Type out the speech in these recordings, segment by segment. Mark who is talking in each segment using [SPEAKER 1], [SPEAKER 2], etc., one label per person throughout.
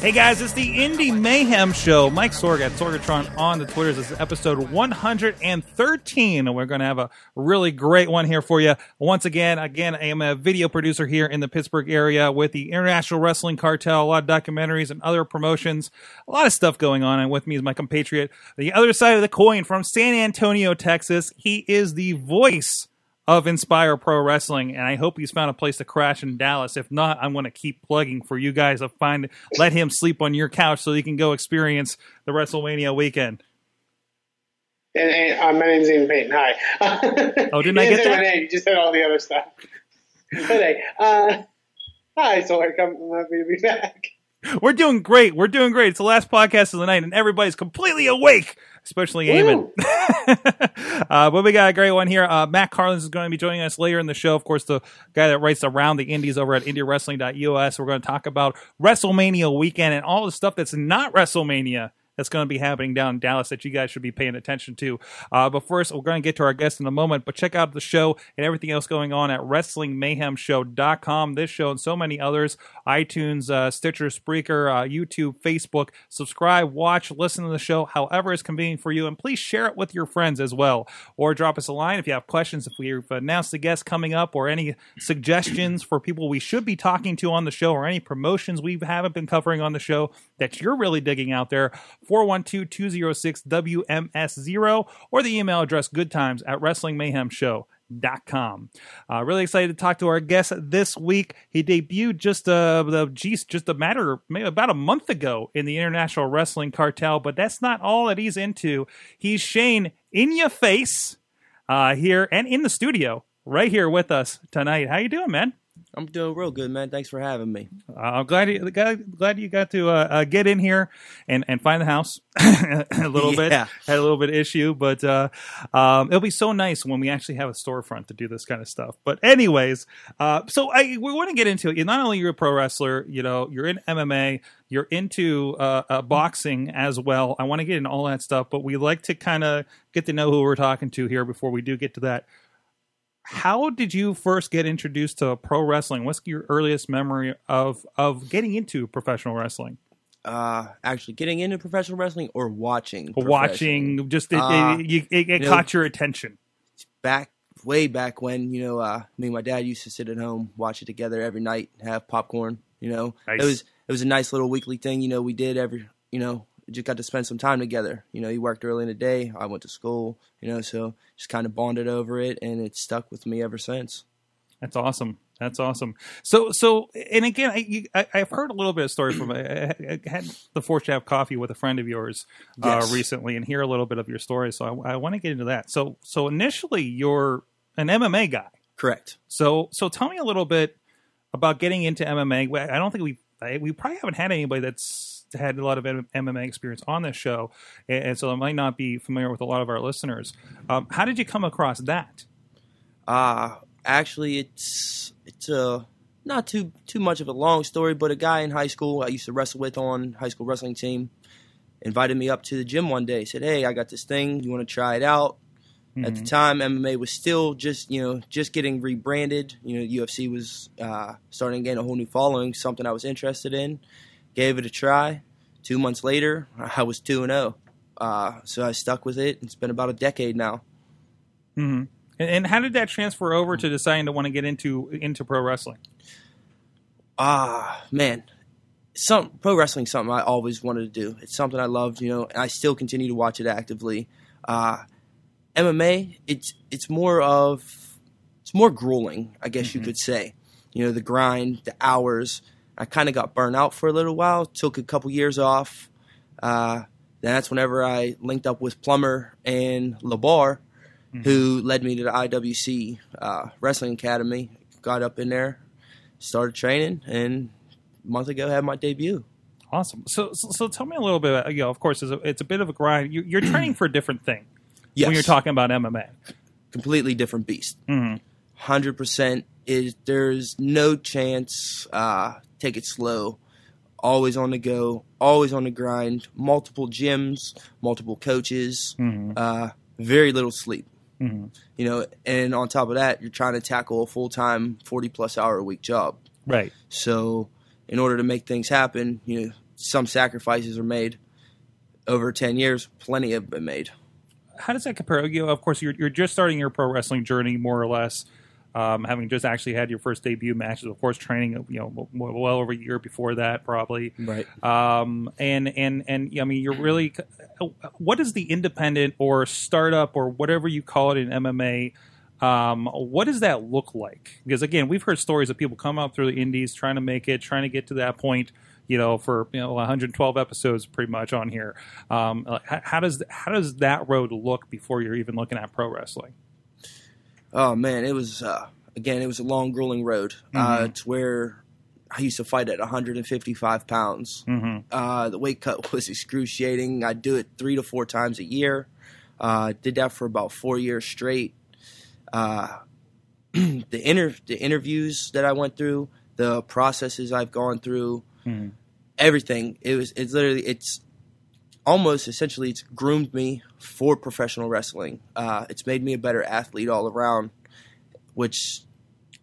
[SPEAKER 1] Hey guys, it's the Indy Mayhem Show. Mike Sorg at Sorgatron on the Twitters. This is episode 113, and we're going to have a really great one here for you. Once again, again, I am a video producer here in the Pittsburgh area with the International Wrestling Cartel, a lot of documentaries and other promotions, a lot of stuff going on. And with me is my compatriot, the other side of the coin from San Antonio, Texas. He is the voice of Inspire Pro Wrestling, and I hope he's found a place to crash in Dallas. If not, I'm going to keep plugging for you guys to find let him sleep on your couch so you can go experience the WrestleMania weekend.
[SPEAKER 2] And, and uh, my name's Eamon Paton. Hi.
[SPEAKER 1] Oh, didn't I get
[SPEAKER 2] say my
[SPEAKER 1] that?
[SPEAKER 2] name. You just said all the other stuff. but hey, uh, hi, so I'm happy to be back.
[SPEAKER 1] We're doing great. We're doing great. It's the last podcast of the night, and everybody's completely awake, especially Eamon. uh, but we got a great one here. Uh, Matt Carlins is going to be joining us later in the show. Of course, the guy that writes around the indies over at IndieWrestling.us. We're going to talk about WrestleMania weekend and all the stuff that's not WrestleMania that's going to be happening down in Dallas that you guys should be paying attention to. Uh, but first, we're going to get to our guest in a moment. But check out the show and everything else going on at WrestlingMayhemShow.com. This show and so many others iTunes, uh, Stitcher, Spreaker, uh, YouTube, Facebook. Subscribe, watch, listen to the show however is convenient for you. And please share it with your friends as well. Or drop us a line if you have questions, if we've announced a guest coming up, or any suggestions for people we should be talking to on the show, or any promotions we haven't been covering on the show that you're really digging out there. 412-206-WMS0 or the email address goodtimes at wrestlingmayhemshow.com. Uh, really excited to talk to our guest this week. He debuted just uh, the geez, just a matter maybe about a month ago in the International Wrestling Cartel, but that's not all that he's into. He's Shane in your face uh, here and in the studio right here with us tonight. How you doing, man?
[SPEAKER 3] I'm doing real good, man. Thanks for having me.
[SPEAKER 1] Uh, I'm glad you glad, glad you got to uh, uh, get in here and, and find the house a little bit.
[SPEAKER 3] Yeah.
[SPEAKER 1] Had a little bit of issue, but uh, um, it'll be so nice when we actually have a storefront to do this kind of stuff. But anyways, uh, so I we want to get into it. You're not only you're a pro wrestler, you know, you're in MMA, you're into uh, uh, boxing as well. I want to get into all that stuff, but we like to kind of get to know who we're talking to here before we do get to that how did you first get introduced to pro wrestling? What's your earliest memory of of getting into professional wrestling?
[SPEAKER 3] Uh, actually, getting into professional wrestling or watching?
[SPEAKER 1] Watching, just it,
[SPEAKER 3] Uh,
[SPEAKER 1] it, it, it
[SPEAKER 3] you know-
[SPEAKER 1] caught your attention.
[SPEAKER 3] back way back when you know uh, me and my dad used to sit at home watch it together every night have popcorn you know
[SPEAKER 1] Nice.
[SPEAKER 3] it was it was a nice little weekly thing you know we did every you know just got to spend some time together you know he worked early in the day i went to school you know so just kind of bonded over it and it's stuck with me ever since
[SPEAKER 1] That's awesome. That's awesome. So, so, and again, I, you, I, I've heard a little bit of story from. I, I had the fortune to have coffee with a friend of yours uh, recently, and hear a little bit of your story. So, I, I want to get into that. So, so initially, you're an MMA guy.
[SPEAKER 3] correct
[SPEAKER 1] So, so tell me a little bit about getting into MMA. I don't think we I, we probably haven't had anybody that's had a lot of MMA experience on this show, and, so I might not be familiar with a lot of our listeners. Um, how did you come across that?
[SPEAKER 3] Uh actually it's it's a not too too much of a long story, but a guy in high school I used to wrestle with on high school wrestling team invited me up to the gym one day. Said, "Hey, I got this thing. You want to try it out?" At the time, MMA was still just you know just getting rebranded. You know, UFC was uh, starting to gain a whole new following. Something I was interested in. Gave it a try. Two months later, I was two and zero. Uh, so I stuck with it. It's been about a decade now.
[SPEAKER 1] hmm And, and how did that transfer over to deciding to want to get into into pro wrestling?
[SPEAKER 3] Ah, man, some pro wrestling is something I always wanted to do. It's something I loved, you know, and I still continue to watch it actively. Uh, MMA, it's it's more of it's more grueling, I guess you could say. You know, the grind, the hours. I kind of got burnt out for a little while. Took a couple years off. Uh, then that's whenever I linked up with Plummer and Labar, who led me to the IWC uh, Wrestling Academy. Got up in there, started training, and a month ago had my debut.
[SPEAKER 1] Awesome. So, so, so tell me a little bit. About, you know, of course, it's a, it's a bit of a grind. You, you're training for a different thing.
[SPEAKER 3] Yes.
[SPEAKER 1] when you're talking about MMA.
[SPEAKER 3] completely different beast.
[SPEAKER 1] hmm
[SPEAKER 3] Hundred percent is there's no chance. Uh, take it slow. Always on the go. Always on the grind. Multiple gyms. Multiple coaches.
[SPEAKER 1] hmm
[SPEAKER 3] Uh, very little sleep.
[SPEAKER 1] hmm
[SPEAKER 3] You know, and on top of that, you're trying to tackle a full time, forty plus hour a week job.
[SPEAKER 1] Right.
[SPEAKER 3] So, in order to make things happen, you know, some sacrifices are made. Over ten years, plenty have been made.
[SPEAKER 1] How does that compare? You know, of course, you're you're just starting your pro wrestling journey, more or less. Um, having just actually had your first debut matches, of course, training you know well, over a year before that, probably.
[SPEAKER 3] Right.
[SPEAKER 1] um, and and and I mean, you're really. What does the independent or startup or whatever you call it in MMA? Um, what does that look like? Because again, we've heard stories of people come up through the indies, trying to make it, trying to get to that point. You know, for you know 112 episodes, pretty much on here. Um, how does how does that road look before you're even looking at pro wrestling?
[SPEAKER 3] Oh man, it was uh, again. It was a long, grueling road. Uh,
[SPEAKER 1] Mhm.
[SPEAKER 3] it's where I used to fight at 155 pounds.
[SPEAKER 1] Mm-hmm.
[SPEAKER 3] Uh, the weight cut was excruciating. I do it three to four times a year. Uh, did that for about four years straight. Uh, the inter the interviews that I went through, the processes I've gone through,
[SPEAKER 1] Mhm.
[SPEAKER 3] everything. It was it's literally it's almost essentially it's groomed me for professional wrestling. Uh, it's made me a better athlete all around, which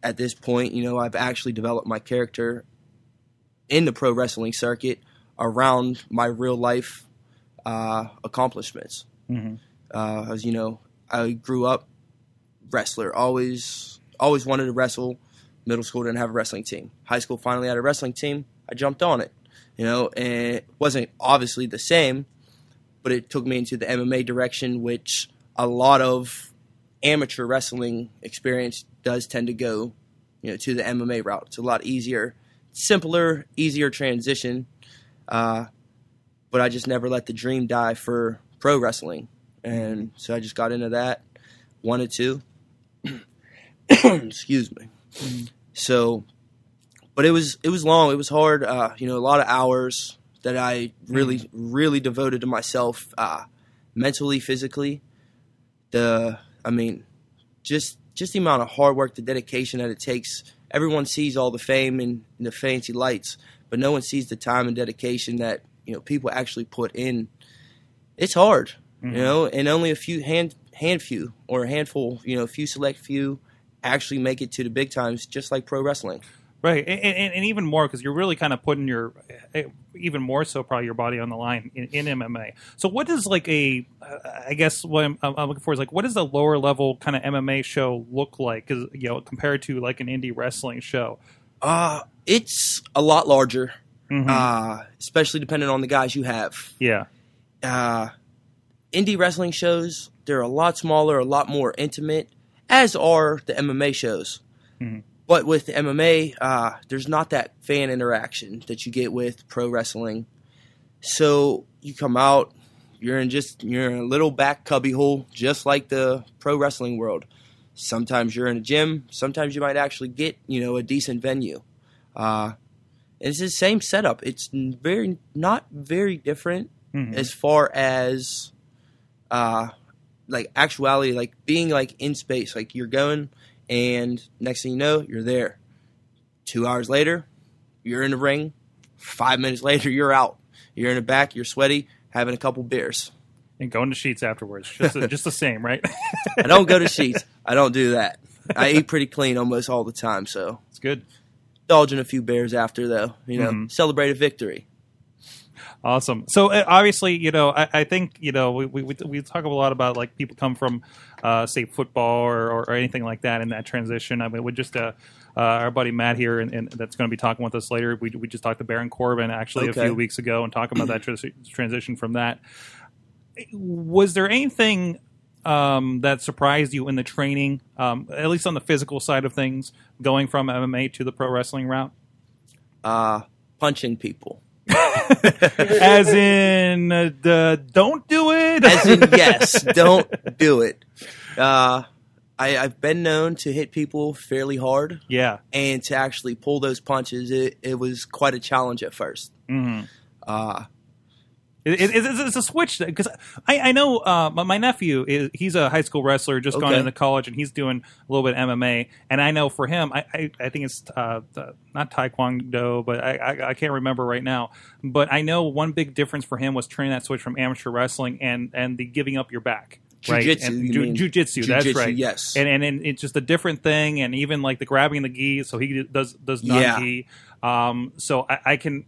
[SPEAKER 3] at this point, you know, I've actually developed my character in the pro wrestling circuit around my real life uh, accomplishments.
[SPEAKER 1] Mm-hmm.
[SPEAKER 3] Uh, as you know, I grew up wrestler, always always wanted to wrestle. Middle school didn't have a wrestling team. High school finally had a wrestling team. I jumped on it, you know, and it wasn't obviously the same, but it took me into the MMA direction, which a lot of amateur wrestling experience does tend to go, you know, to the MMA route. It's a lot easier, simpler, easier transition. Uh, but I just never let the dream die for pro wrestling, and so I just got into that. Wanted to. Excuse me. So, but it was it was long. It was hard. Uh, you know, a lot of hours that I really really devoted to myself, uh, mentally, physically. The I mean, just just the amount of hard work, the dedication that it takes. Everyone sees all the fame and the fancy lights, but no one sees the time and dedication that you know people actually put in. It's hard,
[SPEAKER 1] Mhm.
[SPEAKER 3] you know, and only a few hand hand few or a handful, you know, a few select few actually make it to the big times, just like pro wrestling.
[SPEAKER 1] Right, and, and, and even more because you're really kind of putting your, eh, even more so, probably your body on the line in, in MMA. So, what does like a, uh, guess what I'm, I'm looking for is like, what does a lower level kind of MMA show look like? Because you know, compared to like an indie wrestling show.
[SPEAKER 3] Uh it's a lot larger,
[SPEAKER 1] Mhm.
[SPEAKER 3] uh, especially depending on the guys you have.
[SPEAKER 1] yeah,
[SPEAKER 3] uh, indie wrestling shows they're a lot smaller, a lot more intimate, as are the MMA shows.
[SPEAKER 1] Mhm.
[SPEAKER 3] But with the MMA, uh, there's not that fan interaction that you get with pro wrestling. So you come out, you're in just you're in a little back cubbyhole, just like the pro wrestling world. Sometimes you're in a gym. Sometimes you might actually get you know a decent venue. Uh, it's the same setup. It's very not very different
[SPEAKER 1] Mhm.
[SPEAKER 3] as far as uh like actuality like being like in space like you're going and next thing you know you're there. Two hours later you're in the ring. Five minutes later you're out. You're in the back you're sweaty having a couple beers.
[SPEAKER 1] And going to sheets afterwards, just just the same, right?
[SPEAKER 3] i don't go to sheets. I don't do that. I eat pretty clean almost all the time so.
[SPEAKER 1] It's good.
[SPEAKER 3] indulging a few beers after though you know.
[SPEAKER 1] Mhm.
[SPEAKER 3] celebrate a victory
[SPEAKER 1] Awesome. So uh, obviously, you know, I, I think you know we, we we talk a lot about like people come from, uh, say, football or, or, or anything like that in that transition. I mean, we just uh, uh, our buddy Matt here, and, and that's going to be talking with us later. We we just talked to Baron Corbin actually
[SPEAKER 3] Okay.
[SPEAKER 1] a few weeks ago and talking about that trans- transition from that. Was there anything um, that surprised you in the training, um, at least on the physical side of things, going from MMA to the pro wrestling route?
[SPEAKER 3] uh punching people
[SPEAKER 1] As in, uh, the don't do it.
[SPEAKER 3] As in, yes, don't do it. Uh, I, I've been known to hit people fairly hard,
[SPEAKER 1] yeah.
[SPEAKER 3] and to actually pull those punches, it, it was quite a challenge at first.
[SPEAKER 1] hmm
[SPEAKER 3] Uh,
[SPEAKER 1] It, it, it's, it's a switch because I, I know uh, my, my nephew is he's a high school wrestler just gone
[SPEAKER 3] Okay.
[SPEAKER 1] into college and he's doing a little bit of MMA and I know for him I I, I think it's uh, the, not Taekwondo but I, I I can't remember right now but I know one big difference for him was turning that switch from amateur wrestling and and the giving up your back. Right,
[SPEAKER 3] Jiu-jitsu,
[SPEAKER 1] and
[SPEAKER 3] you
[SPEAKER 1] ju-
[SPEAKER 3] mean.
[SPEAKER 1] jujitsu. That's right.
[SPEAKER 3] yes.
[SPEAKER 1] and, and and it's just a different thing, and even like the grabbing the gi. So he does does non gi. Um, so I, I can,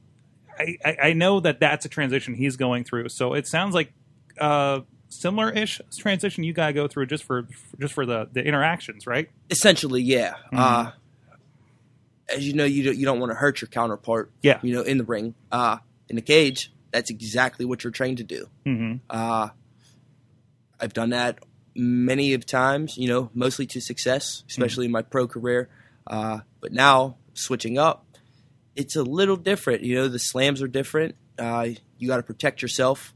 [SPEAKER 1] I, I I know that that's a transition he's going through. So it sounds like uh, similar ish transition you gotta go through just for just for the the interactions, right?
[SPEAKER 3] Essentially, yeah.
[SPEAKER 1] Mm-hmm.
[SPEAKER 3] Uh, as you know, you don't, you don't want to hurt your counterpart.
[SPEAKER 1] Yeah.
[SPEAKER 3] You know, in the ring, uh, in the cage, that's exactly what you're trained to do.
[SPEAKER 1] Mm-hmm.
[SPEAKER 3] Uh, I've done that many of times. You know, mostly to success, especially in my pro career. Uh, but now switching up, it's a little different. You know, the slams are different. Uh, you got to protect yourself,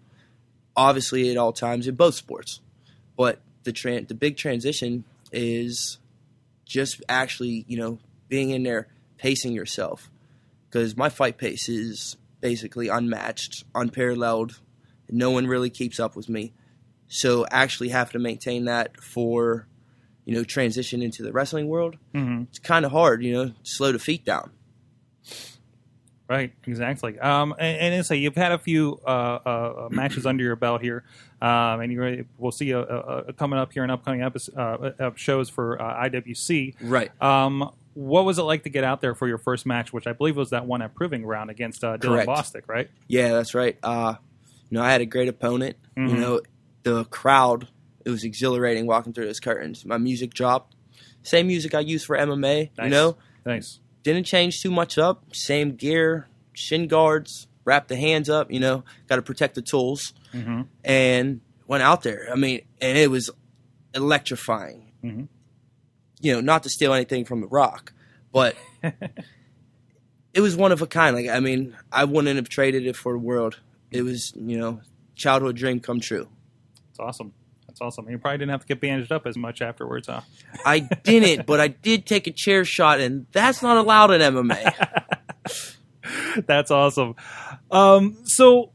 [SPEAKER 3] obviously at all times in both sports. But the tran- the big transition is just actually, you know, being in there, pacing yourself. Because my fight pace is basically unmatched, unparalleled. No one really keeps up with me. So actually have to maintain that for, you know, transition into the wrestling world.
[SPEAKER 1] Mm-hmm.
[SPEAKER 3] It's kind of hard, you know, slow the feet down.
[SPEAKER 1] Right, exactly. Um, and, and it's a, you've had a few uh, uh, matches under your belt here, um, and you're, we'll see a, a, a coming up here in upcoming episodes, uh, uh, shows for uh, IWC.
[SPEAKER 3] Right.
[SPEAKER 1] Um, what was it like to get out there for your first match, which I believe was that one at Proving Ground against uh, Dylan
[SPEAKER 3] Correct.
[SPEAKER 1] Bostic, right?
[SPEAKER 3] Yeah, that's right. Uh, you know, I had a great opponent.
[SPEAKER 1] Mhm.
[SPEAKER 3] You know, the crowd, it was exhilarating walking through those curtains. My music dropped. Same music I use for MMA,
[SPEAKER 1] Nice.
[SPEAKER 3] you know,
[SPEAKER 1] Nice.
[SPEAKER 3] Didn't change too much up. Same gear, shin guards, wrap the hands up, you know, got to protect the tools.
[SPEAKER 1] Mm-hmm.
[SPEAKER 3] And went out there. I mean, and it was electrifying.
[SPEAKER 1] Mhm.
[SPEAKER 3] You know, not to steal anything from The Rock, but it was one of a kind. Like, I mean, I wouldn't have traded it for the world. It was, you know, childhood dream come true.
[SPEAKER 1] It's awesome. Awesome. You probably didn't have to get bandaged up as much afterwards, huh?
[SPEAKER 3] I didn't, but I did take a chair shot, and that's not allowed in MMA.
[SPEAKER 1] That's awesome. Um, so,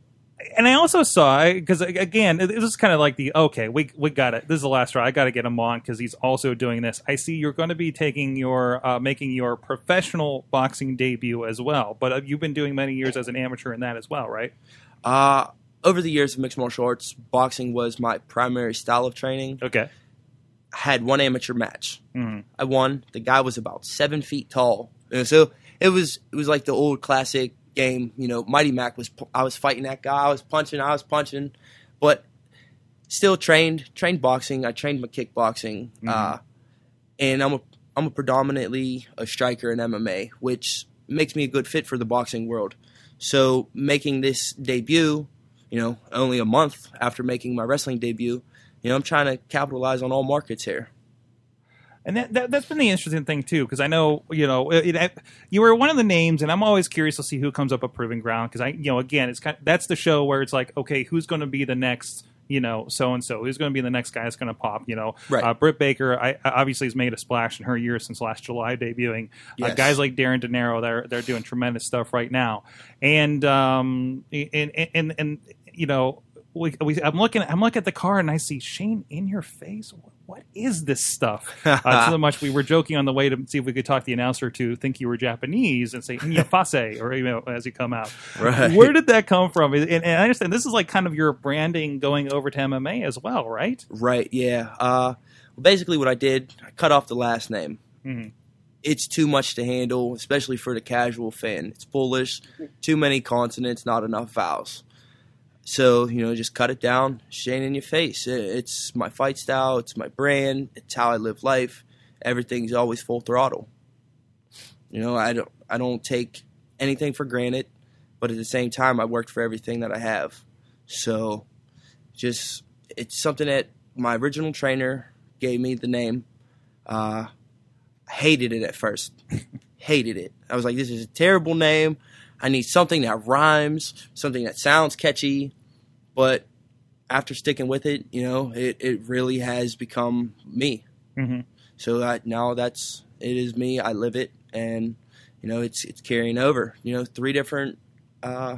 [SPEAKER 1] and I also saw because again, it- this is kind of like the okay, we we got it. This is the last try. I got to get him on because he's also doing this. I see you're going to be taking your uh, making your professional boxing debut as well, but uh, you've been doing many years as an amateur in that as well, right?
[SPEAKER 3] uh, over the years of mixed martial arts, boxing was my primary style of training.
[SPEAKER 1] Okay.
[SPEAKER 3] I had one amateur match.
[SPEAKER 1] Mhm.
[SPEAKER 3] I won. The guy was about seven feet tall, and so it was it was like the old classic game. You know, Mighty Mac was I was fighting that guy. I was punching. I was punching, but still trained trained boxing. I trained my kickboxing, uh, and I'm a I'm a predominantly a striker in MMA, which makes me a good fit for the boxing world. So making this debut, you know, only a month after making my wrestling debut, you know, I'm trying to capitalize on all markets here.
[SPEAKER 1] And that, that that's been the interesting thing too, because I know you know it, it, you were one of the names, and I'm always curious to see who comes up at Proving Ground because I you know again it's kind that's the show where it's like okay who's going to be the next you know so and so who's going to be the next guy that's going to pop you know?
[SPEAKER 3] Right.
[SPEAKER 1] uh, Britt Baker I, obviously has made a splash in her year since last July debuting. Uh, guys like Darren De Niro they're they're doing tremendous stuff right now. And um and and and, you know we, we, I'm looking. I'm looking at the car, and I see Shane in your face. What, what is this stuff? Uh, so much we were joking on the way to see if we could talk the announcer to think you were Japanese and say "Inyafase" or you know as you come out.
[SPEAKER 3] Right.
[SPEAKER 1] Where did that come from? And, and I understand this is like kind of your branding going over to MMA as well, right?
[SPEAKER 3] Right, yeah. Uh, basically, what I did, I cut off the last name.
[SPEAKER 1] Mhm.
[SPEAKER 3] It's too much to handle, especially for the casual fan. It's Polish, too many consonants, not enough vowels. So, you know, just cut it down, Shane in your face. It's my fight style, it's my brand, it's how I live life. Everything's always full throttle. You know, I don't I don't take anything for granted, but at the same time I worked for everything that I have. So, just it's something that my original trainer gave me the name. Uh, hated it at first. hated it. I was like, this is a terrible name. I need something that rhymes, something that sounds catchy. But after sticking with it, you know, it, it really has become me.
[SPEAKER 1] Mhm.
[SPEAKER 3] So that now that's it is me. I live it, and you know, it's it's carrying over. You know, three different uh,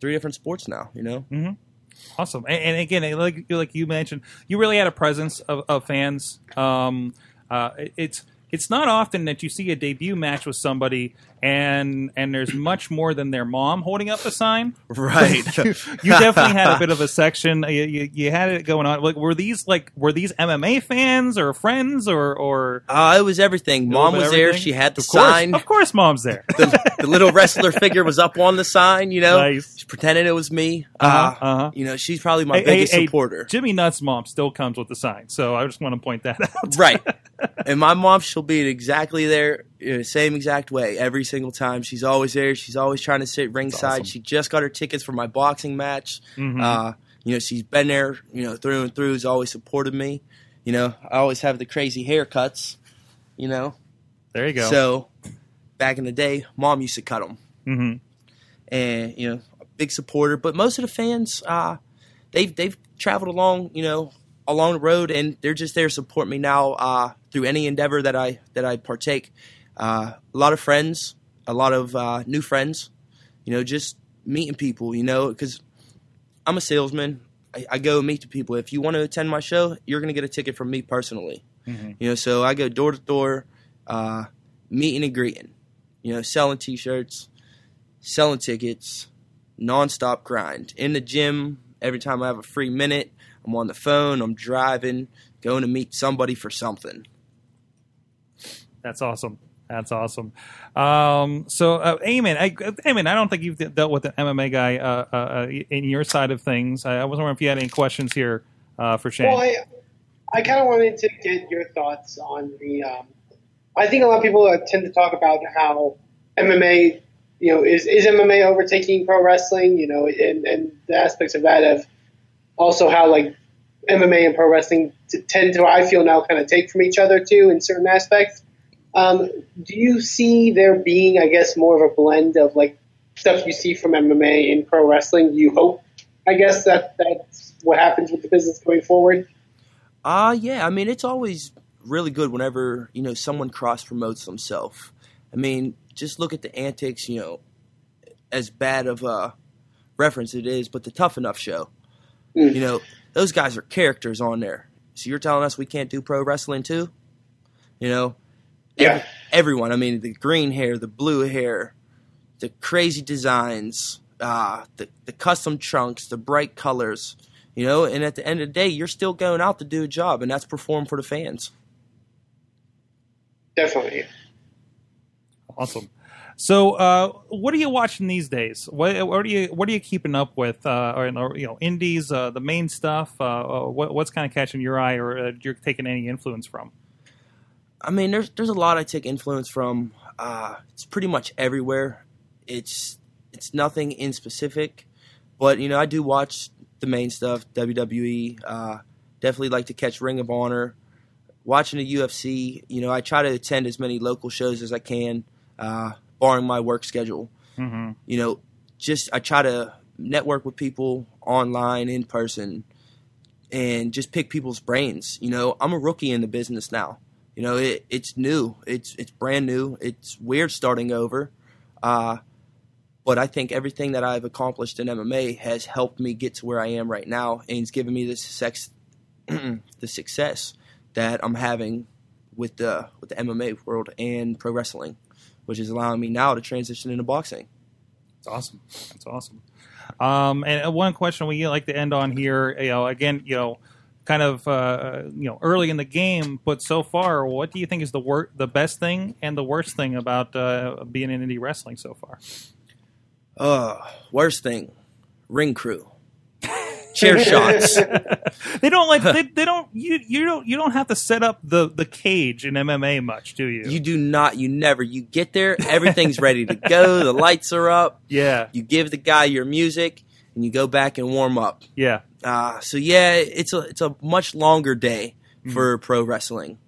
[SPEAKER 3] three different sports now. You know,
[SPEAKER 1] Mhm. Awesome. And, and again, like like you mentioned, you really had a presence of, of fans. Um, uh, it- it's it's not often that you see a debut match with somebody and and there's much more than their mom holding up the sign.
[SPEAKER 3] Right.
[SPEAKER 1] you definitely had a bit of a section. You, you, you had it going on. Like, were these like were these MMA fans or friends or or
[SPEAKER 3] Uh, it was everything. Mom was
[SPEAKER 1] of
[SPEAKER 3] there. She had the
[SPEAKER 1] of course,
[SPEAKER 3] sign.
[SPEAKER 1] Of course, mom's there.
[SPEAKER 3] the, the little wrestler figure was up on the sign. You know,
[SPEAKER 1] Nice.
[SPEAKER 3] She's pretending it was me.
[SPEAKER 1] Uh-huh,
[SPEAKER 3] Uh,
[SPEAKER 1] uh-huh.
[SPEAKER 3] You know, she's probably my
[SPEAKER 1] Hey,
[SPEAKER 3] biggest
[SPEAKER 1] hey, hey,
[SPEAKER 3] supporter.
[SPEAKER 1] Jimmy Nutt's mom still comes with the sign, so I just want to point that out.
[SPEAKER 3] right. And my mom, she'll be exactly there, you know, same exact way every single time. She's always there. She's always trying to sit ringside.
[SPEAKER 1] awesome.
[SPEAKER 3] She just got her tickets for my boxing match.
[SPEAKER 1] Mhm.
[SPEAKER 3] Uh, you know, she's been there, you know, through and through. Has always supported me. You know, I always have the crazy haircuts. You know,
[SPEAKER 1] there you go.
[SPEAKER 3] so back in the day, mom used to cut them.
[SPEAKER 1] hmm
[SPEAKER 3] and you know a big supporter. But most of the fans, uh, they've they've traveled along, you know, along the road, and they're just there to support me now uh, through any endeavor that I that I partake. Uh, a lot of friends, a lot of uh, new friends, you know, just meeting people, you know, because I'm a salesman. I, I go meet the people. If you want to attend my show, you're going to get a ticket from me personally.
[SPEAKER 1] Mhm.
[SPEAKER 3] You know, so I go door to door, uh, meeting and greeting. You know, selling T-shirts, selling tickets, nonstop grind. In the gym, every time I have a free minute, I'm on the phone, I'm driving, going to meet somebody for something.
[SPEAKER 1] That's awesome. That's awesome. Um, so, uh, Eamon, I, Eamon, I don't think you've dealt with an MMA guy uh, uh, uh, in your side of things. I, I wasn't wondering if you had any questions here uh, for Shane.
[SPEAKER 2] Well, I, I kind of wanted to get your thoughts on the. Um, I think a lot of people uh, tend to talk about how MMA, you know, is, is MMA overtaking pro wrestling, you know, and, and the aspects of that of also how like MMA and pro wrestling t- tend to, I feel now, kind of take from each other too in certain aspects. Um, do you see there being, I guess, more of a blend of like stuff you see from MMA in pro wrestling? Do you hope, I guess, that that's what happens with the business going forward?
[SPEAKER 3] Uh yeah, I mean it's always really good whenever, you know, someone cross promotes themselves. I mean, just look at the antics, you know, as bad of a reference it is, but the tough enough show.
[SPEAKER 2] Mm.
[SPEAKER 3] You know, those guys are characters on there. So you're telling us we can't do pro wrestling too? You know?
[SPEAKER 2] Yeah.
[SPEAKER 3] everyone. I mean, the green hair, the blue hair, the crazy designs, uh, the the custom trunks, the bright colors. You know, and at the end of the day, you're still going out to do a job, and that's perform for the fans.
[SPEAKER 2] Definitely.
[SPEAKER 1] Awesome. So, uh, what are you watching these days? What, what are you What are you keeping up with? Uh, or, or, you know, indies, uh, the main stuff. Uh, uh, what, what's kind of catching your eye, or uh, you're taking any influence from?
[SPEAKER 3] I mean, there's there's a lot I take influence from. Uh, it's pretty much everywhere. It's it's nothing in specific, but you know, I do watch the main stuff. WWE. Uh, definitely like to catch Ring of Honor. Watching the UFC. You know, I try to attend as many local shows as I can, uh, barring my work schedule.
[SPEAKER 1] Mm-hmm.
[SPEAKER 3] You know, just I try to network with people online, in person, and just pick people's brains. You know, I'm a rookie in the business now. You know, it, it's new. It's it's brand new. It's weird starting over. Uh, but I think everything that I've accomplished in MMA has helped me get to where I am right now, and it's given me the success, the success that I'm having with the with the MMA world and pro wrestling, which is allowing me now to transition into boxing.
[SPEAKER 1] That's awesome. That's awesome. Um, and uh, one question we like to end on here, you know, again, you know, kind of, uh, you know, early in the game, but so far, what do you think is the wor- the best thing and the worst thing about uh, being in indie wrestling so far?
[SPEAKER 3] Uh, worst thing, ring crew, chair shots.
[SPEAKER 1] they don't like they, they don't you you don't you don't have to set up the the cage in MMA much, do you?
[SPEAKER 3] You do not. You never. You get there, everything's ready to go. The lights are up.
[SPEAKER 1] yeah,
[SPEAKER 3] You give the guy your music, and you go back and warm up.
[SPEAKER 1] yeah,
[SPEAKER 3] Uh, so yeah, it's a it's a much longer day for pro wrestling.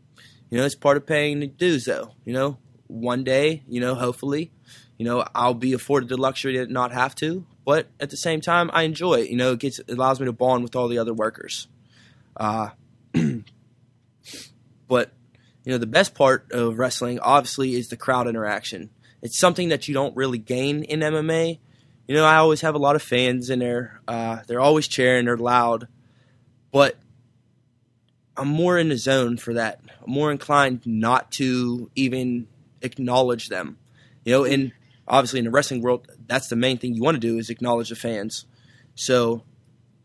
[SPEAKER 3] You know, it's part of paying the dues, though. You know, one day, you know, hopefully, you know, I'll be afforded the luxury to not have to. But at the same time, I enjoy it. You know, it gets it allows me to bond with all the other workers. Uh, but you know, the best part of wrestling, obviously, is the crowd interaction. It's something that you don't really gain in MMA. You know, I always have a lot of fans in there. Uh, they're always cheering, they're loud, but I'm more in the zone for that. I'm more inclined not to even acknowledge them. You know, and obviously in the wrestling world, that's the main thing you want to do is acknowledge the fans. So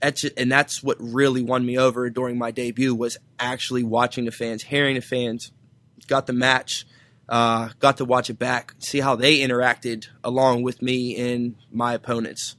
[SPEAKER 3] that's and that's what really won me over during my debut was actually watching the fans, hearing the fans. Got the match, uh, got to watch it back, see how they interacted along with me and my opponents.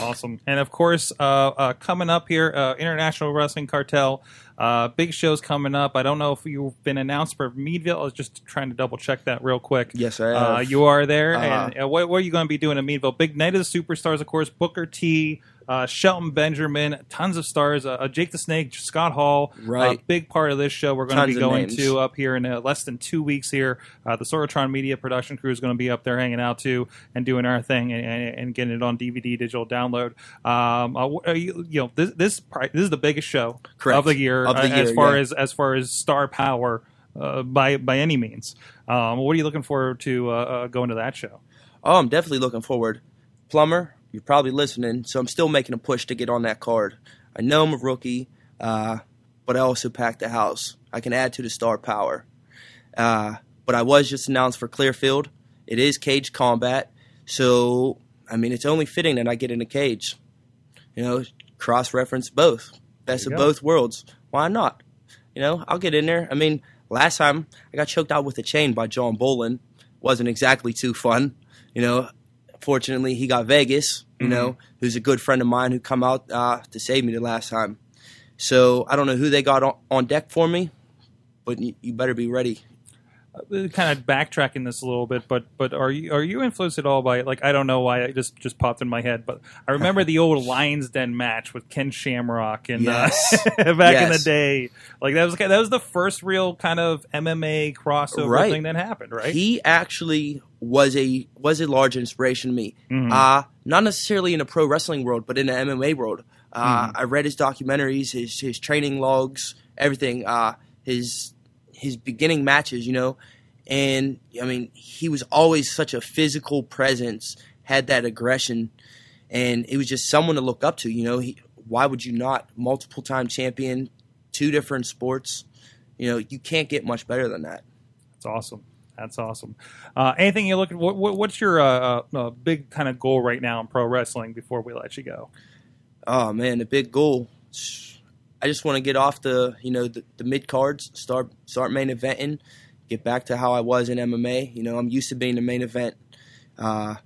[SPEAKER 1] Awesome. And of course, uh, uh, coming up here, uh, International Wrestling Cartel. Uh, big shows coming up. I don't know if you've been announced for Meadville. I was just trying to double check that real quick.
[SPEAKER 3] Yes, I
[SPEAKER 1] Uh, you are there.
[SPEAKER 3] Uh-huh.
[SPEAKER 1] And uh, what, what are you going to be doing in Meadville? Big night of the superstars, of course. Booker T, uh, Shelton Benjamin, tons of stars. Uh, uh, Jake the Snake, Scott Hall.
[SPEAKER 3] Right.
[SPEAKER 1] Uh, big part of this show. We're going to be going to up here in uh, less than two weeks here. Uh, the Sorgatron Media production crew is going to be up there hanging out too and doing our thing and, and, and getting it on DVD digital download. Um, uh, you, you know, this this pri- this is the biggest show
[SPEAKER 3] Correct.
[SPEAKER 1] of the year,
[SPEAKER 3] Of the
[SPEAKER 1] uh, as far
[SPEAKER 3] yeah.
[SPEAKER 1] as as far as star power uh, by by any means. Um, what are you looking forward to uh, uh, going to that show?
[SPEAKER 3] Oh, I'm definitely looking forward. Plumber, you're probably listening, so I'm still making a push to get on that card. I know I'm a rookie, uh, but I also packed the house. I can add to the star power. Uh, but I was just announced for Clearfield. It is cage combat, so I mean it's only fitting that I get in a cage. You know, cross reference both, best of
[SPEAKER 1] go.
[SPEAKER 3] both worlds. Why not? You know, I'll get in there. I mean, last time I got choked out with a chain by John Bolin. Wasn't exactly too fun. You know, fortunately he got Vegas. You know, who's a good friend of mine who come out uh, to save me the last time. So I don't know who they got on, on deck for me, but you, you better be ready.
[SPEAKER 1] Uh, kind of backtracking this a little bit, but but are you are you influenced at all by like I don't know why it just just popped in my head, but I remember the old Lions Den match with Ken Shamrock and
[SPEAKER 3] Yes.
[SPEAKER 1] uh, back in the day, like that was that was the first real kind of MMA crossover
[SPEAKER 3] Right.
[SPEAKER 1] thing that happened, right?
[SPEAKER 3] He actually was a was a large inspiration to me.
[SPEAKER 1] Mhm.
[SPEAKER 3] Uh, not necessarily in the pro wrestling world, but in the MMA world. Uh,
[SPEAKER 1] Mm-hmm.
[SPEAKER 3] I read his documentaries, his his training logs, everything. Uh, his his beginning matches, you know, and I mean, he was always such a physical presence, had that aggression, and it was just someone to look up to. You know, he, why would you not? Multiple time champion, two different sports. You know, you can't get much better than that.
[SPEAKER 1] That's awesome. That's awesome. Uh, anything you looking? What, what, what's your uh, uh, uh, big kind of goal right now in pro wrestling before we let you go?
[SPEAKER 3] Oh man, the big goal. I just want to get off the you know the, the mid cards, start start main eventing, get back to how I was in MMA. You know, I'm used to being the main event. Uh,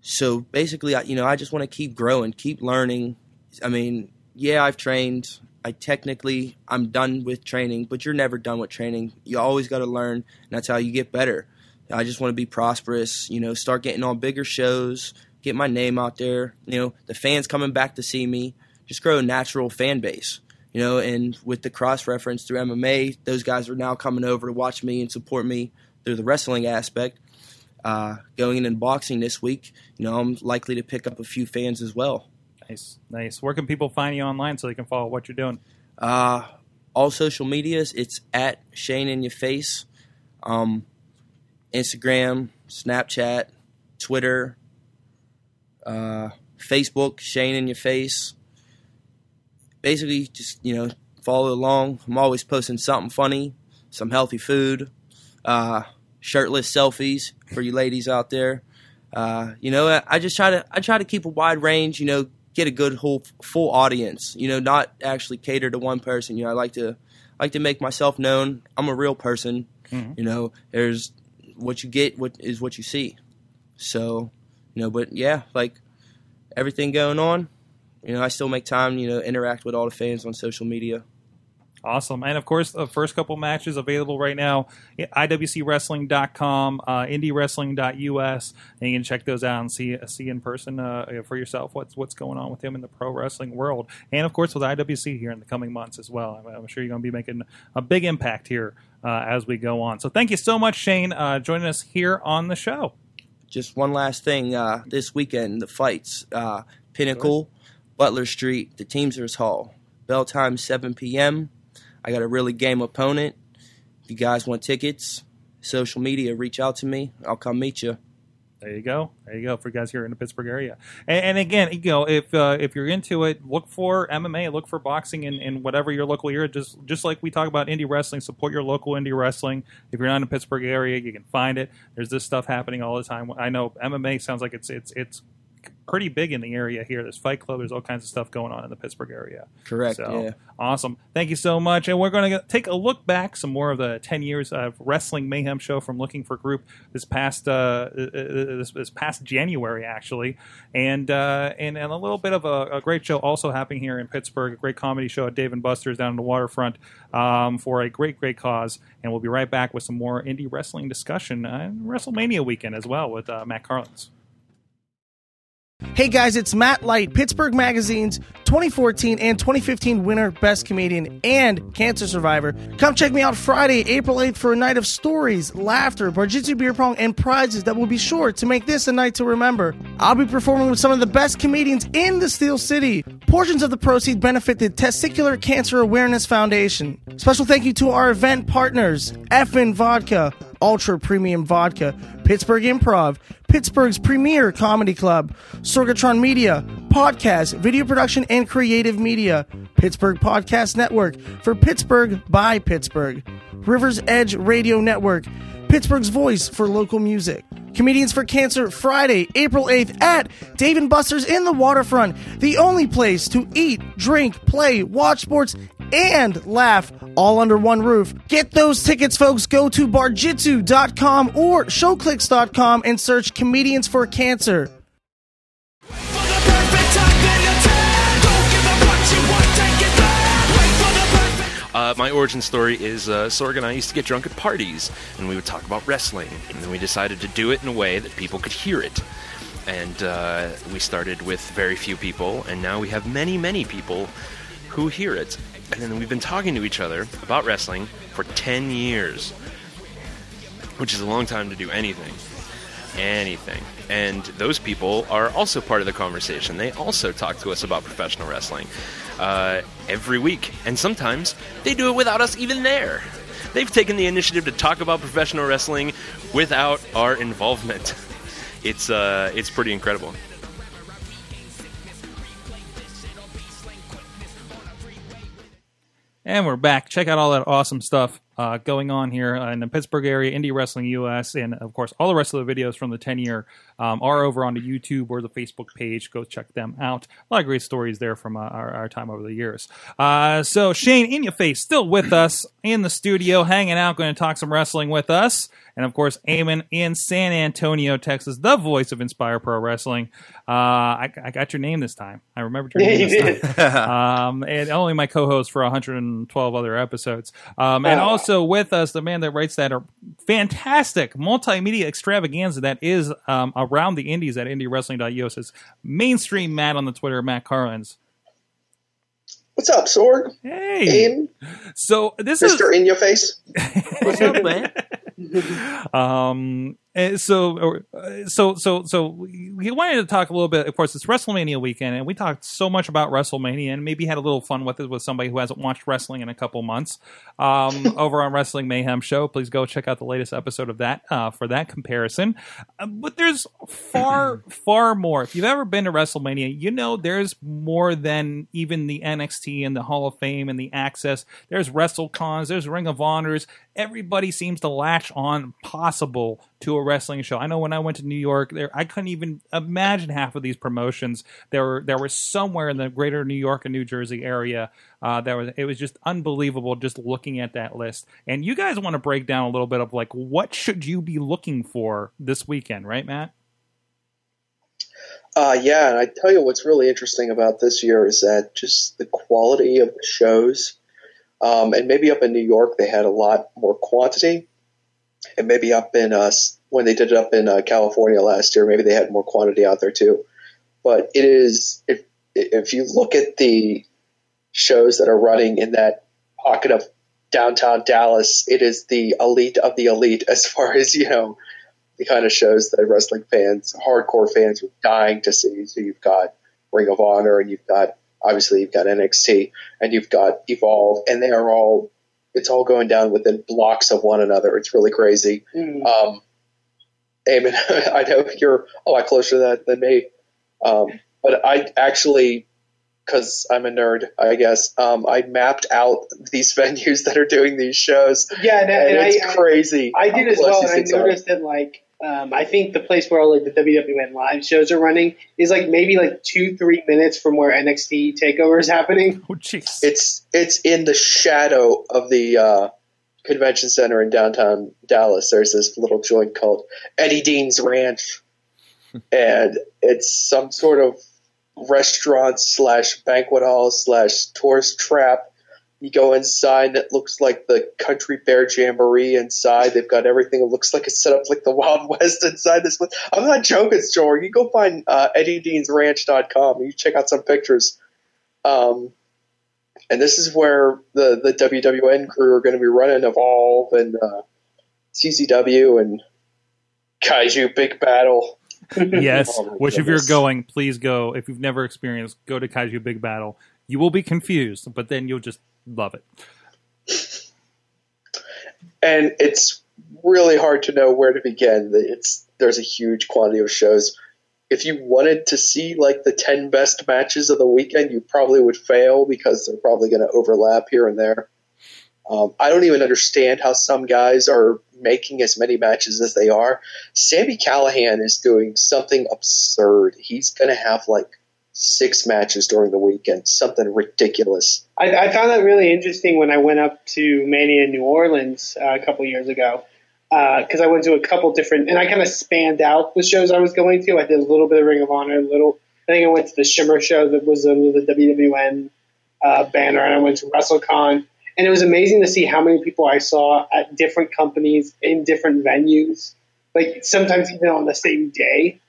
[SPEAKER 3] so basically, I, you know, I just want to keep growing, keep learning. I mean, yeah, I've trained. I technically I'm done with training, but you're never done with training. You always got to learn, and that's how you get better. I just want to be prosperous. You know, start getting on bigger shows, get my name out there. You know, the fans coming back to see me. Just grow a natural fan base. You know, and with the cross reference through MMA, those guys are now coming over to watch me and support me through the wrestling aspect. Uh, going in and boxing this week, you know, I'm likely to pick up a few fans as well.
[SPEAKER 1] Nice, nice. Where can people find you online so they can follow what you're doing?
[SPEAKER 3] Uh, all social medias, it's at Shane in your face. Um, Instagram, Snapchat, Twitter, uh, Facebook, Shane in your face. Basically, just you know, follow along. I'm always posting something funny, some healthy food, uh, shirtless selfies for you ladies out there. Uh, you know, I, I just try to I try to keep a wide range. You know, get a good whole full audience. You know, not actually cater to one person. You know, I like to I like to make myself known. I'm a real person.
[SPEAKER 1] Mhm.
[SPEAKER 3] You know, there's what you get, what is what you see. So, you know, but yeah, like everything going on, you know, I still make time, you know, interact with all the fans on social media.
[SPEAKER 1] Awesome. And of course, the first couple matches available right now IWCWrestling.com, uh, IndieWrestling.us. And you can check those out and see see in person uh, for yourself what's what's going on with him in the pro wrestling world. And of course, with IWC here in the coming months as well. I'm, I'm sure you're going to be making a big impact here uh, as we go on. So thank you so much, Shane, uh, joining us here on the show.
[SPEAKER 3] Just one last thing, uh, this weekend, the fights, uh, Pinnacle, Butler Street, the Teamsters Hall, bell time 7 p.m. I got a really game opponent. If you guys want tickets, social media, reach out to me. I'll come meet you.
[SPEAKER 1] There you go. There you go for guys here in the Pittsburgh area. And, and again, you know, if uh, if you're into it, look for MMA, look for boxing in, in whatever your local area. Just just like we talk about indie wrestling, support your local indie wrestling. If you're not in the Pittsburgh area, you can find it. There's this stuff happening all the time. I know MMA sounds like it's it's it's pretty big in the area here. There's Fight Club. There's all kinds of stuff going on in the Pittsburgh area.
[SPEAKER 3] Correct.
[SPEAKER 1] So
[SPEAKER 3] yeah.
[SPEAKER 1] awesome. Thank you so much. And we're going to take a look back some more of the 10 years of Wrestling Mayhem show from Looking for Group this past uh, uh, this, this past January actually, and uh, and and a little bit of a, a great show also happening here in Pittsburgh. A great comedy show at Dave and Buster's down in the waterfront um, for a great great cause. And we'll be right back with some more indie wrestling discussion uh, WrestleMania weekend as well with uh, Matt Carlins.
[SPEAKER 4] Hey guys, it's Matt Light, Pittsburgh Magazine's 2014 and 2015 winner, Best Comedian, and Cancer Survivor. Come check me out Friday, April 8th for a night of stories, laughter, Barjitsu beer pong, and prizes that will be sure to make this a night to remember. I'll be performing with some of the best comedians in the Steel City. Portions of the proceeds benefit the Testicular Cancer Awareness Foundation. Special thank you to our event partners, Effin Vodka, Ultra Premium Vodka, Pittsburgh Improv, Pittsburgh's premier comedy club, Sorgatron Media, podcast, video production, and creative media, Pittsburgh Podcast Network for Pittsburgh by Pittsburgh, Rivers Edge Radio Network, Pittsburgh's voice for local music. Comedians for Cancer Friday, April 8th at Dave and Buster's in the waterfront, the only place to eat, drink, play, watch sports, and laugh all under one roof. Get those tickets, folks. Go to barjitsu.com or showclix.com and search Comedians for Cancer.
[SPEAKER 5] Uh, my origin story is uh, Sorg and I used to get drunk at parties, and we would talk about wrestling. And then we decided to do it in a way that people could hear it. And uh, we started with very few people, and now we have many, many people who hear it. And then we've been talking to each other about wrestling for 10 years, which is a long time to do anything. Anything. And those people are also part of the conversation. They also talk to us about professional wrestling uh, every week. And sometimes they do it without us even there. They've taken the initiative to talk about professional wrestling without our involvement. It's, uh, it's pretty incredible.
[SPEAKER 1] And we're back. Check out all that awesome stuff uh, going on here uh, in the Pittsburgh area, Indie Wrestling US, and of course, all the rest of the videos from the 10 year um, are over on the YouTube or the Facebook page. Go check them out. A lot of great stories there from uh, our, our, time over the years. Uh, so, Shane, in your face, still with us in the studio, hanging out, going to talk some wrestling with us. And of course, Eamon in San Antonio, Texas, the voice of Inspire Pro Wrestling. Uh, I, I, got your name this time. I remembered your name this time. um, and only my co-host for 112 other episodes. Um, and also with us, the man that writes that are fantastic multimedia extravaganza that is um, around the indies at indiewrestling.io. Says mainstream Matt on the Twitter, Matt Carlins.
[SPEAKER 6] What's up, Sorg?
[SPEAKER 1] Hey.
[SPEAKER 6] Aim,
[SPEAKER 1] So this
[SPEAKER 6] Mister
[SPEAKER 1] is
[SPEAKER 6] in your face.
[SPEAKER 3] What's up, man?
[SPEAKER 1] um and so or- uh, so so so we wanted to talk a little bit of course it's wrestlemania weekend and we talked so much about wrestlemania and maybe had a little fun with it with somebody who hasn't watched wrestling in a couple months. Um over on wrestling mayhem show please go check out the latest episode of that uh for that comparison. Uh, but there's far far more. If you've ever been to wrestlemania you know there's more than even the nxt and the hall of fame and the access. There's wrestlecons there's ring of honors. Everybody seems to latch on possible to a wrestling show. I know when I went to New York, there I couldn't even imagine half of these promotions. There were there was somewhere in the greater New York and New Jersey area. Uh, there was it was just unbelievable just looking at that list. And you guys want to break down a little bit of like what should you be looking for this weekend, right, Matt?
[SPEAKER 6] Uh, yeah, and I tell you what's really interesting about this year is that just the quality of the shows, um, and maybe up in New York they had a lot more quantity, and maybe up in us when they did it up in uh, California last year, maybe they had more quantity out there too. But it is if if you look at the shows that are running in that pocket of downtown Dallas, it is the elite of the elite as far as you know the kind of shows that wrestling fans, hardcore fans, are dying to see. So you've got Ring of Honor, and you've got obviously you've got NXT, and you've got Evolve, and they are all it's all going down within blocks of one another. It's really crazy. Um, Eamon, I know you're a lot closer to that than me, um, but I actually, because I'm a nerd, I guess, um, I mapped out these venues that are doing these shows.
[SPEAKER 2] Yeah, and,
[SPEAKER 6] And,
[SPEAKER 2] and
[SPEAKER 6] it's
[SPEAKER 2] I,
[SPEAKER 6] crazy.
[SPEAKER 2] I
[SPEAKER 6] how
[SPEAKER 2] did as well, and I
[SPEAKER 6] things are.
[SPEAKER 2] noticed that like um, I think the place where all like the WWN live shows are running is like maybe like two three minutes from where NXT Takeover is happening.
[SPEAKER 1] Oh, jeez.
[SPEAKER 6] It's it's in the shadow of the uh, convention center in downtown Dallas. There's this little joint called Eddie Dean's Ranch, and it's some sort of restaurant slash banquet hall slash tourist trap. You go inside, it looks like the Country Fair Jamboree inside. They've got everything. It looks like it's set up like the Wild West inside this. place. I'm not joking, George. You go find uh, EddieDeansRanch.com. You check out some pictures. Um, and this is where the, the WWN crew are going to be running Evolve and uh, CZW and Kaiju Big Battel.
[SPEAKER 1] yes.
[SPEAKER 6] Oh
[SPEAKER 1] Which, if you're going, please go. If you've never experienced, go to Kaiju Big Battel. You will be confused, but then you'll just love it.
[SPEAKER 6] and it's really hard to know where to begin. It's there's a huge quantity of shows. If you wanted to see like the ten best matches of the weekend, you probably would fail because they're probably going to overlap here and there. Um, I don't even understand how some guys are making as many matches as they are. Sami Callihan is doing something absurd. He's going to have like six matches during the weekend, something ridiculous.
[SPEAKER 2] I, I found that really interesting when I went up to Mania in New Orleans uh, a couple years ago because I went to a couple different and I kind of spanned out the shows I was going to. I did a little bit of Ring of Honor, a little. I think I went to the Shimmer show that was under the WWN uh, banner, and I went to WrestleCon, and it was amazing to see how many people I saw at different companies in different venues, like sometimes even on the same day.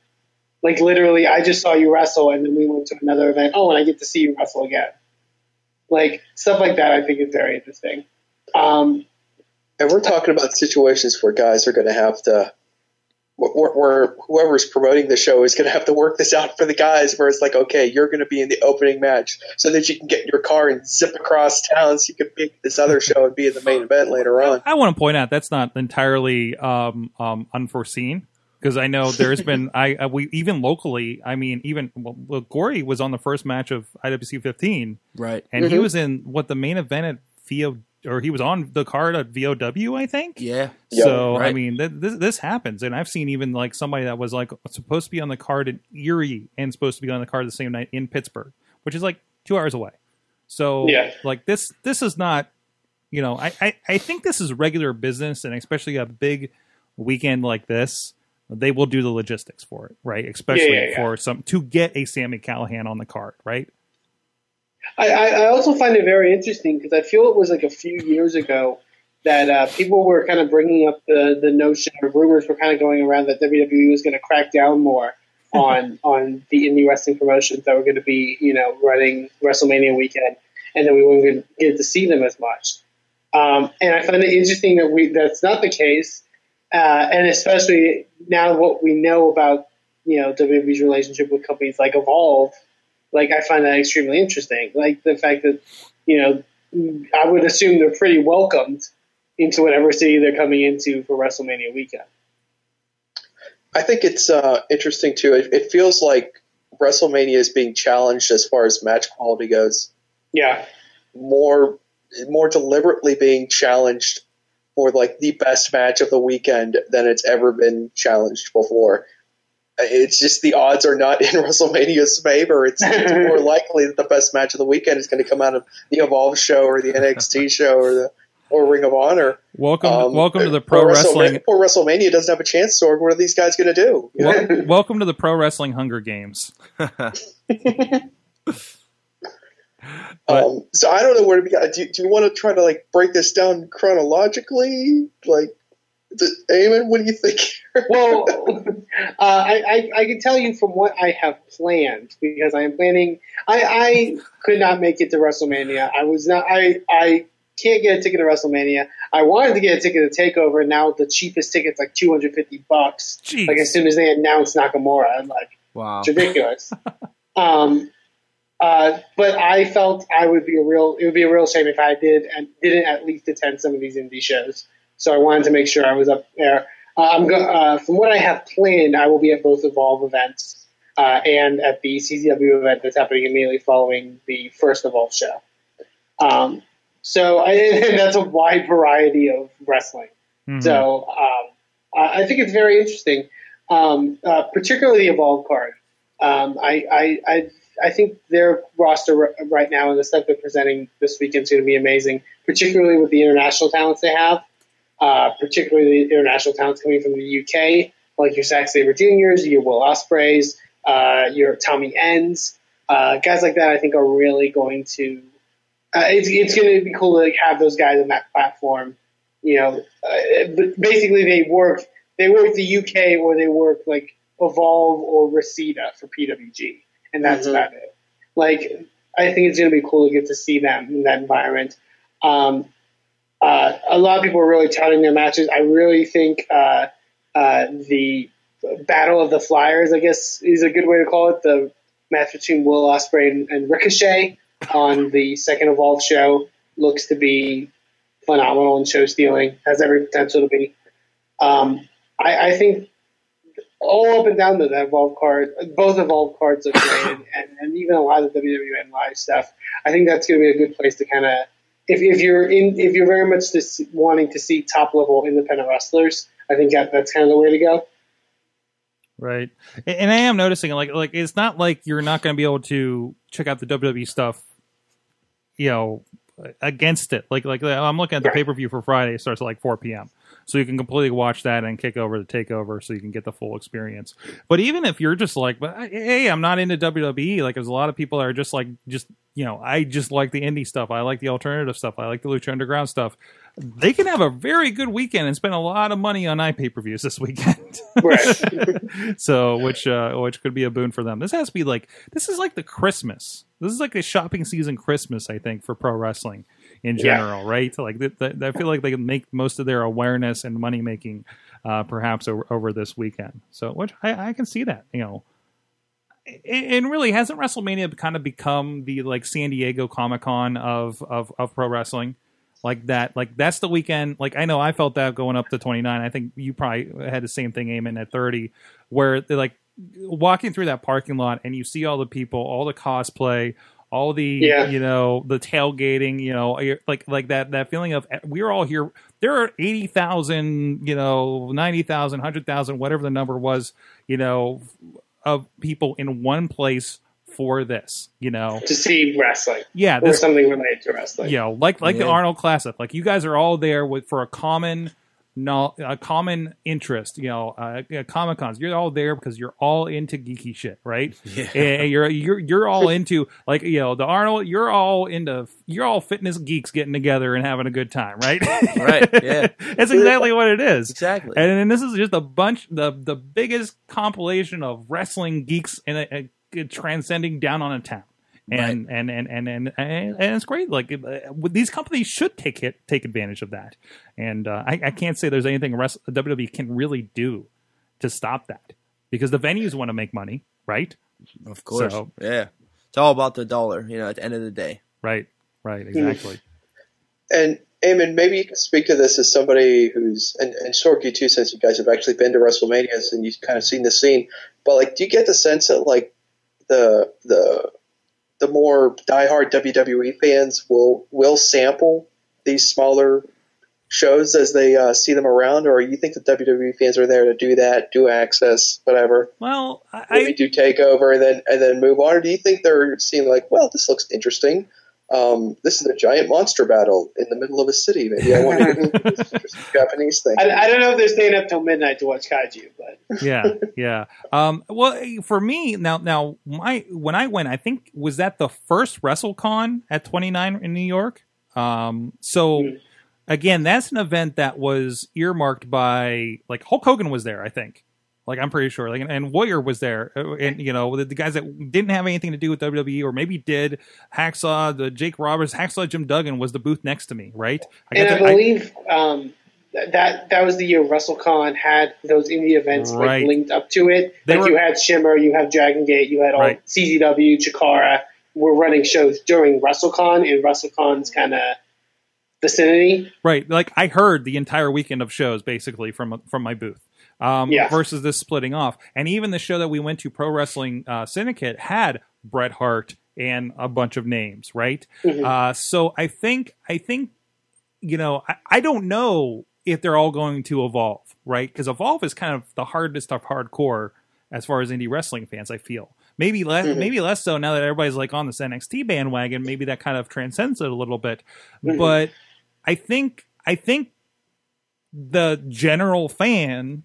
[SPEAKER 2] Like literally, I just saw you wrestle, and then we went to another event. Oh, and I get to see you wrestle again. Like stuff like that, I think is very interesting. Um,
[SPEAKER 6] And we're talking about situations where guys are going to have to, where, where whoever's promoting the show is going to have to work this out for the guys. Where it's like, okay, you're going to be in the opening match, so that you can get in your car and zip across town, so you can pick this other show and be in the main event later on.
[SPEAKER 1] I want to point out that's not entirely um, um, unforeseen because I know there's been I, I we even locally. I mean, even well, well, Gory was on the first match of IWC 15,
[SPEAKER 3] Right.
[SPEAKER 1] and
[SPEAKER 6] Mm-hmm.
[SPEAKER 1] he was in what the main event at VO or he was on the card at VOW, I think.
[SPEAKER 3] Yeah.
[SPEAKER 6] Yeah,
[SPEAKER 1] so I
[SPEAKER 3] right.
[SPEAKER 1] mean, th- this this happens, and I've seen even like somebody that was like supposed to be on the card in Erie and supposed to be on the card the same night in Pittsburgh, which is like two hours away. So
[SPEAKER 2] Yeah.
[SPEAKER 1] like this this is not, you know, I, I I think this is regular business, and especially a big weekend like this, they will do the logistics for it, right? Especially
[SPEAKER 2] yeah, yeah.
[SPEAKER 1] for some to get a Sami Callihan on the card, right?
[SPEAKER 2] I, I I also find it very interesting because I feel it was like a few years ago that uh, people were kind of bringing up the, the notion or rumors were kind of going around that WWE was going to crack down more on on the indie wrestling promotions that were going to be you know running WrestleMania weekend, and that we weren't going to get to see them as much. Um, and I find it interesting that we that's not the case, uh, and especially now what we know about you know WWE's relationship with companies like Evolve like I find that extremely interesting. Like the fact that you know I would assume they're pretty welcomed into whatever city they're coming into for WrestleMania weekend.
[SPEAKER 6] I think it's uh, interesting too. It, it feels like WrestleMania is being challenged as far as match quality goes.
[SPEAKER 2] Yeah,
[SPEAKER 6] more more deliberately being challenged for like the best match of the weekend than it's ever been challenged before. It's just the odds are not in WrestleMania's favor. It's, it's more likely that the best match of the weekend is going to come out of the Evolve show or the NXT show or the or Ring of Honor.
[SPEAKER 1] Welcome,
[SPEAKER 6] Um,
[SPEAKER 1] welcome to the pro
[SPEAKER 6] poor
[SPEAKER 1] wrestling.
[SPEAKER 6] WrestleMania, poor WrestleMania doesn't have a chance. So what are these guys going to do? You know?
[SPEAKER 1] wel- welcome to the pro wrestling Hunger Games. But-
[SPEAKER 6] Um, so I don't know where to begin. Do, do you want to try to like break this down chronologically? Like, th- Eamon, what do you think?
[SPEAKER 2] well, uh, I, I I can tell you from what I have planned because I am planning. I, I could not make it to WrestleMania. I was not. I I can't get a ticket to WrestleMania. I wanted to get a ticket to Takeover. and Now the cheapest ticket's like two hundred fifty bucks.
[SPEAKER 1] Jeez.
[SPEAKER 2] Like as soon as they announced Nakamura, I'm like.
[SPEAKER 3] Wow.
[SPEAKER 2] It's ridiculous. um, uh, but I felt I would be a real it would be a real shame if I did and didn't at least attend some of these indie shows. So I wanted to make sure I was up there. Uh, I'm go- uh, from what I have planned, I will be at both Evolve events uh, and at the CZW event that's happening immediately following the first Evolve show. Um, so I, that's a wide variety of wrestling.
[SPEAKER 1] Mhm.
[SPEAKER 2] So um, I I think it's very interesting, um, uh, particularly the Evolve card. Um, I, I, I, I think their roster right now and the stuff they're presenting this weekend is going to be amazing, particularly with the international talents they have, uh, particularly the international talents coming from the UK, like your Zack Sabre Juniors, your Will Ospreays, uh, your Tommy Ends, uh, guys like that. I think are really going to. Uh, it's it's going to be cool to like, have those guys on that platform. You know, uh, basically they work they work the UK or they work like Evolve or Reseda for PWG, and that's
[SPEAKER 6] Mhm.
[SPEAKER 2] about it. Like, I think it's going to be cool to get to see them in that environment. Um, uh, a lot of people are really touting their matches. I really think uh, uh, the Battle of the Flyers, I guess, is a good way to call it. The match between Will Ospreay and, and Ricochet on the second Evolve show looks to be phenomenal and show stealing. Has every potential to be. Um, I, I think all up and down the Evolve card, both Evolve cards are great, and, and, even a lot of the WWN live stuff. I think that's going to be a good place to kind of, if, if you're in, if you're very much just wanting to see top level independent wrestlers, I think that, that's kind of the way to go.
[SPEAKER 1] Right. And, and I am noticing like like it's not like you're not going to be able to check out the WWE stuff, you know, against it. Like like I'm looking at the
[SPEAKER 2] Right.
[SPEAKER 1] pay per view for Friday. It starts at like 4 p.m. So you can completely watch that and kick over the takeover, so you can get the full experience. But even if you're just like, but hey, I'm not into WWE. Like there's a lot of people that are just like, just you know, I just like the indie stuff. I like the alternative stuff. I like the Lucha Underground stuff. They can have a very good weekend and spend a lot of money on iPay per views this weekend.
[SPEAKER 2] Right.
[SPEAKER 1] so which uh which could be a boon for them this has to be like this is like the christmas this is like the shopping season christmas i think for pro wrestling in
[SPEAKER 2] Yeah.
[SPEAKER 1] general right? Like th- th- i feel like they can make most of their awareness and money making uh perhaps over, over this weekend. So which I, I can see that you know. And really hasn't WrestleMania kind of become the like San Diego Comic Con of, of of pro wrestling? Like that like that's the weekend like I know I felt that going up to 29 I think you probably had the same thing Eamon at 30 where they're like walking through that parking lot and you see all the people all the cosplay all the
[SPEAKER 2] Yeah.
[SPEAKER 1] you know the tailgating you know like like that that feeling of we're all here there are 80,000 you know 90,000 100,000 whatever the number was you know of people in one place for this you know
[SPEAKER 2] to see wrestling
[SPEAKER 1] yeah
[SPEAKER 2] or
[SPEAKER 1] this
[SPEAKER 2] something related to wrestling.
[SPEAKER 1] you know, like like the Arnold Classic. Like you guys are all there with for a common, no, a common interest. You know, uh, Comic Cons. You're all there because you're all into geeky shit, right?
[SPEAKER 3] Yeah.
[SPEAKER 1] And you're you're you're all into like you know the Arnold. You're all into you're all fitness geeks getting together and having a good time, right?
[SPEAKER 3] Right, yeah.
[SPEAKER 1] That's exactly what it is.
[SPEAKER 3] Exactly.
[SPEAKER 1] And, and this is just a bunch the the biggest compilation of wrestling geeks and transcending down on a town. And, and, and and and and and it's great. Like uh, these companies should take it, take advantage of that. And uh, I, I can't say there's anything rest, WWE can really do to stop that because the venues want to make money, right?
[SPEAKER 3] Of course.
[SPEAKER 1] So-
[SPEAKER 3] yeah. It's all about the dollar, you know, at the end of the day.
[SPEAKER 1] Right, right, exactly.
[SPEAKER 6] And Eamon, maybe you can speak to this as somebody who's and, and Sorky too, since you guys have actually been to WrestleManias and you've kind of seen the scene. But like, do you get the sense that like the the the more diehard WWE fans will will sample these smaller shows as they uh, see them around, or you think the WWE fans are there to do that, do Axxess, whatever,
[SPEAKER 1] Well, I,
[SPEAKER 6] maybe do takeover and then and then move on, or do you think they're seeing like, well, this looks interesting. Um, this is a giant monster battle in the middle of a city. Maybe I want to do this Japanese thing.
[SPEAKER 2] I, I don't know if they're staying up till midnight to watch kaiju, but
[SPEAKER 1] yeah, yeah. Um, well, for me now, now my when I went, I think was that the first WrestleCon at 29 in New York. Um, so
[SPEAKER 2] Hmm.
[SPEAKER 1] again, that's an event that was earmarked by like Hulk Hogan was there. I think, like I'm pretty sure, like and, and Warrior was there, uh, and you know the, the guys that didn't have anything to do with WWE or maybe did. Hacksaw, the Jake Roberts, Hacksaw Jim Duggan was the booth next to me, right?
[SPEAKER 2] and
[SPEAKER 1] got
[SPEAKER 2] I
[SPEAKER 1] to-
[SPEAKER 2] believe um, that that was the year Russell WrestleCon had those indie events
[SPEAKER 1] Right.
[SPEAKER 2] like linked up to it.
[SPEAKER 1] They
[SPEAKER 2] like
[SPEAKER 1] were-
[SPEAKER 2] you had Shimmer, you have Dragon Gate, you had all
[SPEAKER 1] Right.
[SPEAKER 2] CZW, Chikara were running shows during WrestleCon, and WrestleCon's kind of vicinity.
[SPEAKER 1] Right. Like I heard the entire weekend of shows basically from from my booth. Um,
[SPEAKER 2] Yeah.
[SPEAKER 1] versus this splitting off. And even the show that we went to, Pro Wrestling uh, Syndicate, had Bret Hart and a bunch of names, right?
[SPEAKER 2] Mhm.
[SPEAKER 1] Uh, so I think I think you know I, I don't know if they're all going to evolve, right? Because evolve is kind of the hardest of hardcore as far as indie wrestling fans. I feel maybe less
[SPEAKER 2] Mhm.
[SPEAKER 1] maybe less so now that everybody's like on this NXT bandwagon. Maybe that kind of transcends it a little bit,
[SPEAKER 2] Mhm.
[SPEAKER 1] but I think I think the general fan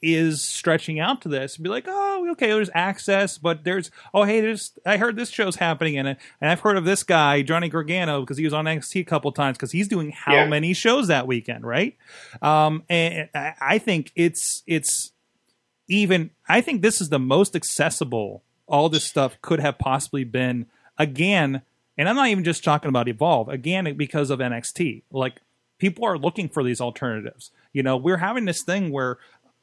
[SPEAKER 1] is stretching out to this and be like, oh, okay, there's Axxess, but there's, oh, hey, there's, I heard this show's happening, and and I've heard of this guy, Johnny Gargano, because he was on NXT a couple times, because he's doing how
[SPEAKER 2] Yeah.
[SPEAKER 1] many shows that weekend, right? Um, and I I think it's it's even, I think this is the most accessible all this stuff could have possibly been again. And I'm not even just talking about Evolve again because of NXT. Like people are looking for these alternatives. You know, we're having this thing where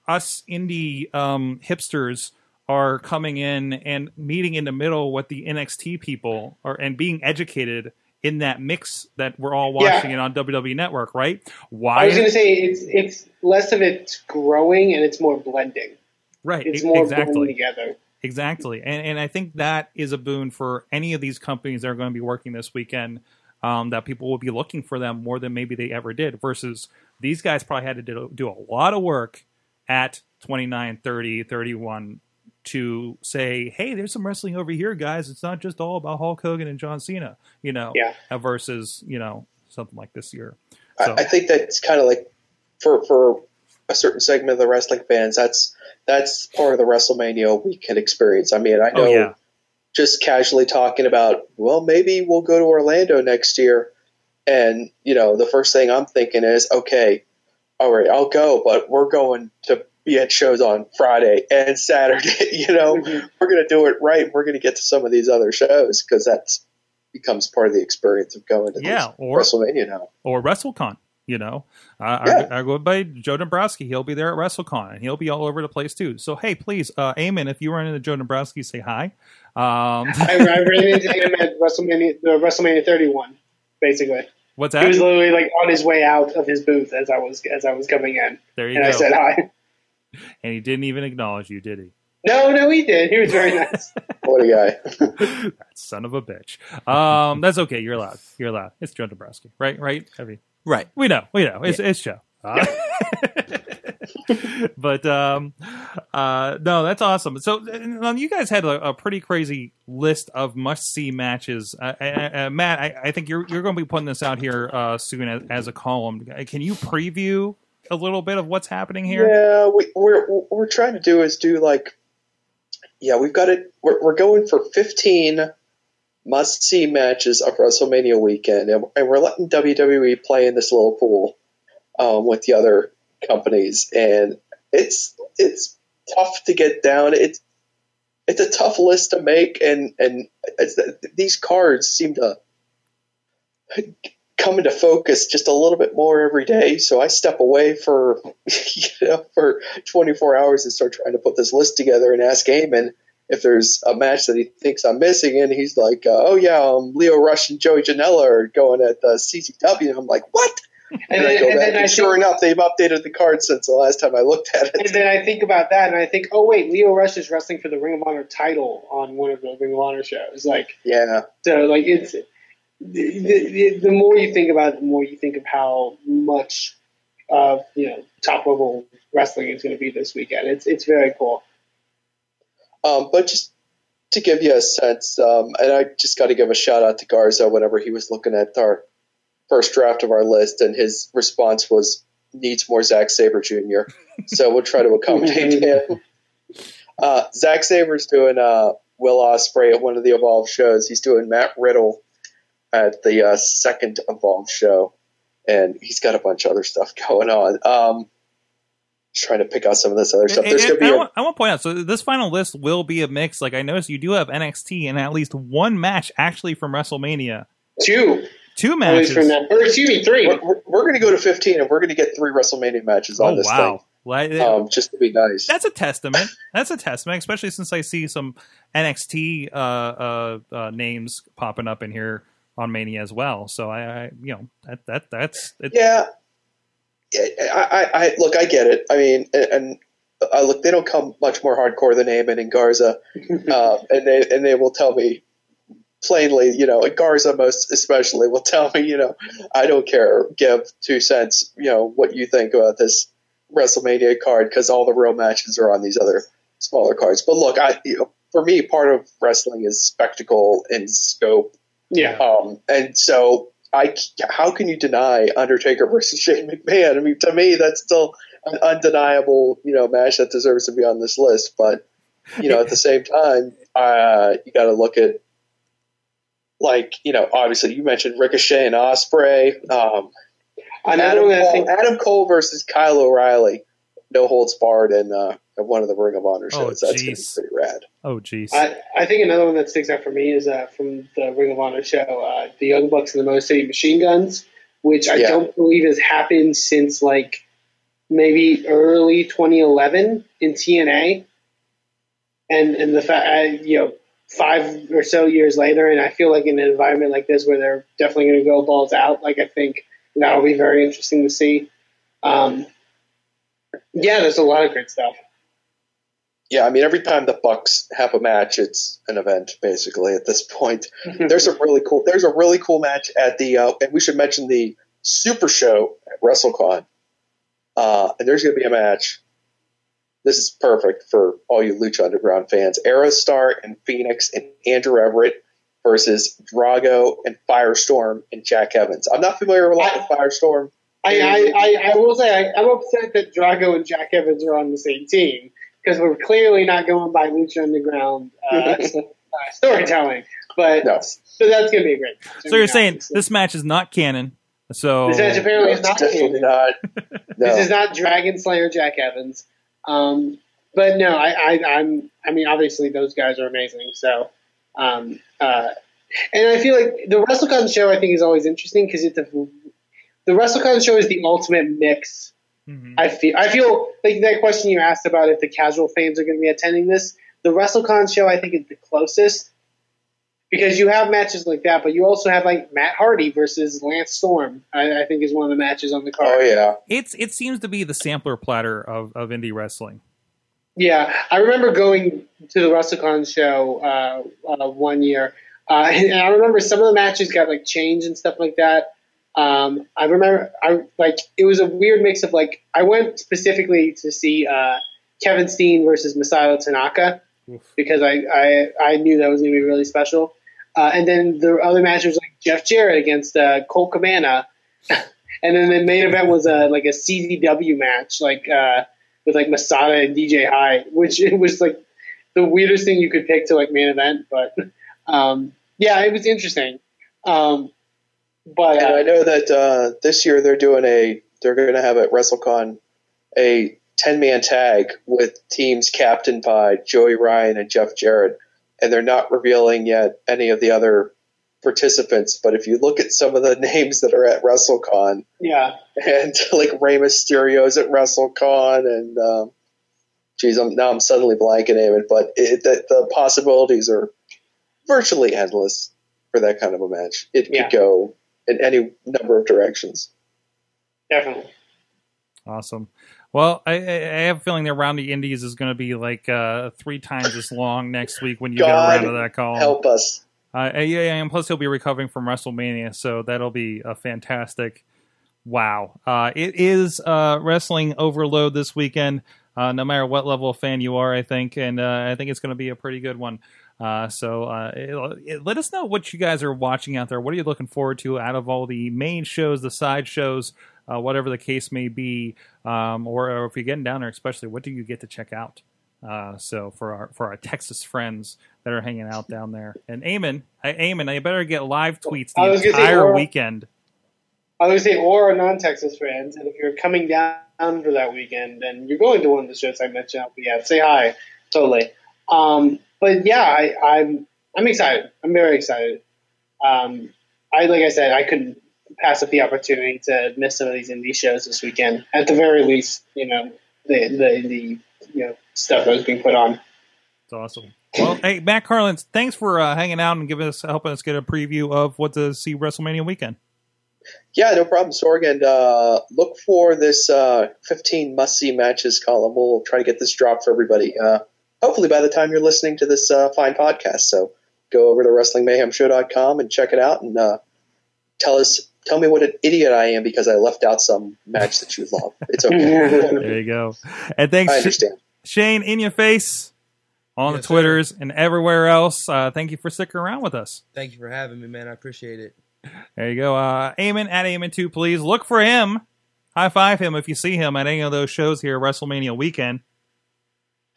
[SPEAKER 1] us indie um, hipsters are coming in and meeting in the middle with the NXT people or and being educated in that mix that we're all
[SPEAKER 2] Yeah.
[SPEAKER 1] watching it on WWE Network, right? Why?
[SPEAKER 2] I was going to say it's it's less of it growing and it's more blending.
[SPEAKER 1] right,
[SPEAKER 2] It's more
[SPEAKER 1] exactly.
[SPEAKER 2] blending together.
[SPEAKER 1] Exactly, and and I think that is a boon for any of these companies that are going to be working this weekend. Um, that people will be looking for them more than maybe they ever did. Versus these guys probably had to do, do a lot of work at 29, 30, 31 to say, hey, there's some wrestling over here, guys. It's not just all about Hulk Hogan and John Cena, you know.
[SPEAKER 2] Yeah.
[SPEAKER 1] uh, Versus you know something like this year.
[SPEAKER 6] I-
[SPEAKER 1] So-
[SPEAKER 6] I, think that's kind of like for for a certain segment of the wrestling fans. That's that's part of the WrestleMania weekend experience. I mean, I know
[SPEAKER 1] Oh yeah,
[SPEAKER 6] just casually talking about, well, maybe we'll go to Orlando next year, and you know, the first thing I'm thinking is, okay, all right, I'll go, but we're going to be at shows on Friday and Saturday. You know,
[SPEAKER 2] Mhm.
[SPEAKER 6] we're going to do it right. We're going to get to some of these other shows because that's becomes part of the experience of going to
[SPEAKER 1] Yeah, or-
[SPEAKER 6] WrestleMania now.
[SPEAKER 1] or WrestleCon. You know, uh,
[SPEAKER 6] Yeah.
[SPEAKER 1] I, I go by Joe Dombrowski. He'll be there at WrestleCon, and he'll be all over the place too. So hey, please, uh, Eamon, if you run into Joe Dombrowski, say hi. Um,
[SPEAKER 2] I, I ran into him at WrestleMania, the WrestleMania 31, basically.
[SPEAKER 1] What's
[SPEAKER 2] He was literally like on his way out of his booth as I was as I was coming in,
[SPEAKER 1] There you
[SPEAKER 2] and
[SPEAKER 1] go.
[SPEAKER 2] I said hi.
[SPEAKER 1] and he didn't even acknowledge you, did he?
[SPEAKER 2] No, no, he did. He was very nice.
[SPEAKER 6] What a guy.
[SPEAKER 1] that son of a bitch. Um, that's okay. You're allowed. You're allowed. It's Joe Dombrowski, right? Right? Heavy.
[SPEAKER 3] Right.
[SPEAKER 1] we know. We know. It's it's Joe. Uh, but um, uh, no, that's awesome. So uh, you guys had a, a pretty crazy list of must see matches. Uh, uh, uh, Matt, I, I think you're you're going to be putting this out here uh, soon as, as a column. Can you preview a little bit of what's happening here?
[SPEAKER 6] Yeah, we, we're what we're trying to do is do like, yeah, we've got it. We're, we're going for fifteen must see matches of WrestleMania weekend, and, and we're letting WWE play in this little pool um, with the other companies, and it's it's tough to get down. It's it's a tough list to make, and and these cards seem to come into focus just a little bit more every day. So I step away for you know for 24 hours and start trying to put this list together and ask Eamon if there's a match that he thinks I'm missing, and he's like, uh, "Oh yeah, um, Lio Rush and Joey Janela are going at the CCW." And I'm like, "What?"
[SPEAKER 2] And
[SPEAKER 6] And, I
[SPEAKER 2] then,
[SPEAKER 6] go
[SPEAKER 2] and
[SPEAKER 6] back,
[SPEAKER 2] I
[SPEAKER 6] and sure
[SPEAKER 2] think,
[SPEAKER 6] enough, they've updated the card since the last time I looked at it.
[SPEAKER 2] and then I think about that, and I think, oh wait, Lio Rush is wrestling for the Ring of Honor title on one of the Ring of Honor shows. Like,
[SPEAKER 6] Yeah,
[SPEAKER 2] so like it's the, the, the more you think about it, the more you think of how much of you know top level wrestling is going to be this weekend. It's it's very cool.
[SPEAKER 6] um, but just to give you a sense, um, and I just got to give a shout out to Garza whenever he was looking at our first draft of our list, and his response was needs more Zack Sabre Jr. so we'll try to accommodate him. Uh, Zack Sabre's doing uh, Will Ospreay at one of the Evolve shows. He's doing Matt Riddle at the uh, second Evolve show, and he's got a bunch of other stuff going on. Um, trying to pick out some of this other stuff.
[SPEAKER 1] And-
[SPEAKER 6] There's
[SPEAKER 1] and
[SPEAKER 6] going to be
[SPEAKER 1] I,
[SPEAKER 6] a
[SPEAKER 1] want, I want to point out, so this final list will be a mix. Like I noticed, you do have NXT and at least one match actually from WrestleMania.
[SPEAKER 2] Two,
[SPEAKER 1] Two
[SPEAKER 2] at
[SPEAKER 1] matches.
[SPEAKER 2] least from that, or excuse me, three.
[SPEAKER 6] we're, we're, we're going to go to 15 and we're going to get three WrestleMania matches on
[SPEAKER 1] Oh
[SPEAKER 6] this
[SPEAKER 1] wow! Like,
[SPEAKER 6] thing, um, just to be nice.
[SPEAKER 1] that's a testament. That's a testament, especially since I see some NXT uh, uh, uh, names popping up in here on Mania as well. So I, I you know that that that's it,
[SPEAKER 6] Yeah, Yeah, I, I, I look. I get it. I mean, and, and I look. They don't come much more hardcore than Heyman and Garza, uh, and they and they will tell me plainly. You know, Garza most especially will tell me. You know, I don't care. Give two cents. You know what you think about this WrestleMania card because all the real matches are on these other smaller cards. But look, I you know, for me, part of wrestling is spectacle and scope.
[SPEAKER 2] Yeah.
[SPEAKER 6] Um, and so I, how can you deny Undertaker versus Shane McMahon? I mean, to me, that's still an undeniable, you know, match that deserves to be on this list. But, you know, at the same time, uh, you got to look at, like, you know, obviously you mentioned Ricochet and Ospreay. Um,
[SPEAKER 2] Another
[SPEAKER 6] Adam,
[SPEAKER 2] one that I
[SPEAKER 6] Cole,
[SPEAKER 2] think
[SPEAKER 6] Adam Cole versus Kyle O'Reilly, no holds barred, in uh, one of the Ring of Honor
[SPEAKER 1] Oh,
[SPEAKER 6] shows. That's going to be pretty rad.
[SPEAKER 1] oh geez.
[SPEAKER 2] I, I think another one that sticks out for me is uh, from the Ring of Honor show, uh, the Young Bucks and the Motor City Machine Guns, which I
[SPEAKER 6] Yeah.
[SPEAKER 2] don't believe has happened since like maybe early 2011 in TNA, and and the fact you know five or so years later, and I feel like in an environment like this where they're definitely going to go balls out, like I think that'll be very interesting to see. Um, yeah, there's a lot of great stuff.
[SPEAKER 6] Yeah, I mean, every time the Bucks have a match, it's an event basically at this point. there's a really cool. There's a really cool match at the, uh, and we should mention the Super Show at WrestleCon. Uh, and there's going to be a match. This is perfect for all you Lucha Underground fans. Aerostar and Fenix and Andrew Everett versus Drago and Firestorm and Jack Evans. I'm not familiar with, with Firestorm.
[SPEAKER 2] I, I, I, I will say I, I'm upset that Drago and Jack Evans are on the same team because we're clearly not going by Lucha Underground uh, uh, storytelling. But
[SPEAKER 6] No.
[SPEAKER 2] so that's going to be a great. match.
[SPEAKER 1] so you're saying
[SPEAKER 2] Obviously.
[SPEAKER 1] this match is not canon. So
[SPEAKER 2] This match apparently is
[SPEAKER 6] it's
[SPEAKER 2] not
[SPEAKER 6] definitely
[SPEAKER 2] canon.
[SPEAKER 6] not. No.
[SPEAKER 2] This is not Dragon Slayer Jack Evans. Um, but no, I, I, I'm. I mean, obviously those guys are amazing. So, um, uh, and I feel like the WrestleCon show I think is always interesting because it's a, the WrestleCon show is the ultimate mix.
[SPEAKER 1] Mhm.
[SPEAKER 2] I feel. I feel like that question you asked about if the casual fans are going to be attending this. The WrestleCon show I think is the closest because you have matches like that, but you also have like Matt Hardy versus Lance Storm. I, I think is one of the matches on the card.
[SPEAKER 6] Oh yeah.
[SPEAKER 1] it's it seems to be the sampler platter of, of indie wrestling.
[SPEAKER 2] Yeah, I remember going to the WrestleCon show uh, uh, one year, uh, and I remember some of the matches got like changed and stuff like that. Um, I remember, I like it was a weird mix of like I went specifically to see uh, Kevin Steen versus Masato Tanaka because I, I I knew that was going to be really special. Uh, and then the other match was like Jeff Jarrett against uh, Colt Cabana, and then the main event was a like a CZW match, like uh, with like Masada and DJ Hyde, which it was like the weirdest thing you could pick to like main event. But um, yeah, it was interesting. Um, but
[SPEAKER 6] And I
[SPEAKER 2] uh,
[SPEAKER 6] know that uh, this year they're doing a they're going to have at WrestleCon a ten man tag with teams captained by Joey Ryan and Jeff Jarrett, and they're not revealing yet any of the other participants. But if you look at some of the names that are at WrestleCon,
[SPEAKER 2] yeah,
[SPEAKER 6] and like Rey Mysterio's at WrestleCon, and um, geez, I'm, now I'm suddenly blanking on it, but it, the, the possibilities are virtually endless for that kind of a match. It
[SPEAKER 2] Yeah.
[SPEAKER 6] could go in any number of directions.
[SPEAKER 2] definitely.
[SPEAKER 1] Awesome. Well, I, I I have a feeling that Round the Indies is going to be like uh, three times as long next week when you get around to that call.
[SPEAKER 6] Help us.
[SPEAKER 1] Uh, yeah, yeah, and plus he'll be recovering from WrestleMania, so that'll be a fantastic. Wow, uh, it is uh, wrestling overload this weekend. Uh, no matter what level of fan you are, I think, and uh, I think it's going to be a pretty good one. Uh, so uh, it, it, let us know what you guys are watching out there. What are you looking forward to out of all the main shows, the side shows, uh, whatever the case may be, um, or, or if you're getting down there, especially, what do you get to check out? Uh, so for our for our Texas friends that are hanging out down there, and Eamon, I, Eamon, I better get live tweets the
[SPEAKER 2] say,
[SPEAKER 1] entire
[SPEAKER 2] or-
[SPEAKER 1] weekend.
[SPEAKER 2] I was going to say, or non-Texas friends, and if you're coming down for that weekend and you're going to one of the shows I mentioned, yeah, say hi, totally. Um, but yeah, I, I'm I'm excited. I'm very excited. Um, I like I said, I couldn't pass up the opportunity to miss some of these indie shows this weekend. At the very least, you know, the the the you know stuff that was being put on.
[SPEAKER 1] It's awesome. Well, hey, Matt Carlins, thanks for uh, hanging out and giving us helping us get a preview of what to see WrestleMania weekend.
[SPEAKER 6] Yeah, no problem, Sorg. And uh, look for this uh, 15 must see matches column. We'll try to get this dropped for everybody. Uh, hopefully, by the time you're listening to this uh, fine podcast. So go over to WrestlingMayhemShow.com and check it out and uh, tell us. Tell me what an idiot I am because I left out some match that you love. It's okay.
[SPEAKER 1] There you go. And thanks,
[SPEAKER 6] I understand.
[SPEAKER 1] Shane, in your face on
[SPEAKER 3] Yes,
[SPEAKER 1] the Twitters and everywhere else. Uh, thank you for sticking around with us.
[SPEAKER 3] Thank you for having me, man. I appreciate it.
[SPEAKER 1] There you go. Uh, Eamon at Eamon2, please. Look for him. High five him if you see him at any of those shows here, WrestleMania weekend.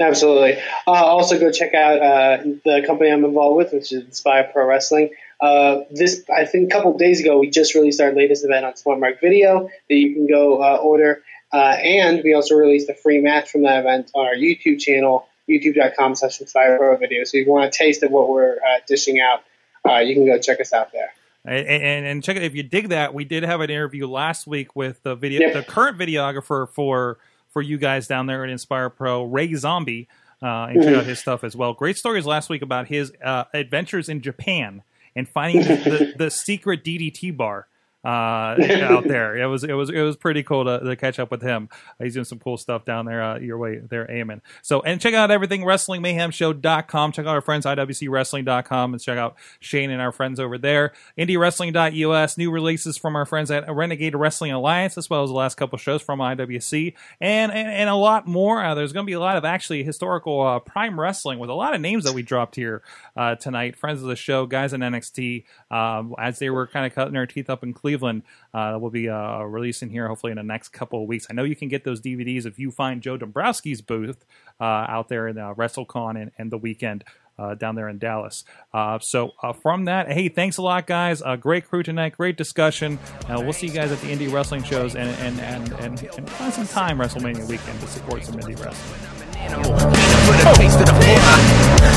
[SPEAKER 2] Absolutely. Uh, also, go check out uh, the company I'm involved with, which is Inspire Pro Wrestling. Uh, this, I think, a couple of days ago, we just released our latest event on Smart Mark Video that you can go uh, order, uh, and we also released a free match from that event on our YouTube channel, YouTube.com/slash Inspire Pro Video. So if you want a taste of what we're uh, dishing out, uh, you can go check us out there.
[SPEAKER 1] And, and, and check it if you dig that. We did have an interview last week with the video,
[SPEAKER 2] Yeah.
[SPEAKER 1] the current videographer for for you guys down there at Inspire Pro, Ray Zombie, uh, and check out his stuff as well. Great stories last week about his uh, adventures in Japan and finding the, the, the secret DDT bar. Uh, out there, it was it was it was pretty cool to, to catch up with him. He's doing some cool stuff down there. Uh, your way there, Eamon. So and check out everything WrestlingMayhemShow.com. Check out our friends IWCWrestling.com and check out Shane and our friends over there. IndieWrestling.us. New releases from our friends at Renegade Wrestling Alliance, as well as the last couple shows from IWC, and and, and a lot more. Uh, there's going to be a lot of actually historical uh, Prime Wrestling with a lot of names that we dropped here uh, tonight. Friends of the show, guys in NXT, um, as they were kind of cutting their teeth up in Cleveland. Uh, we'll be uh, releasing here hopefully in the next couple of weeks. I know you can get those DVDs if you find Joe Dombrowski's booth uh, out there in uh, WrestleCon and, and the weekend. Uh, down there in Dallas. Uh, so uh, from that, hey, thanks a lot, guys. Uh, great crew tonight, great discussion. We'll see you guys at the indie wrestling shows and and and and, and find some time WrestleMania weekend to support some indie wrestling.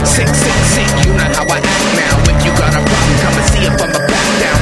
[SPEAKER 7] Sick, sick, sick, you know how I act now. If you got a problem, come and see if I'm a back down.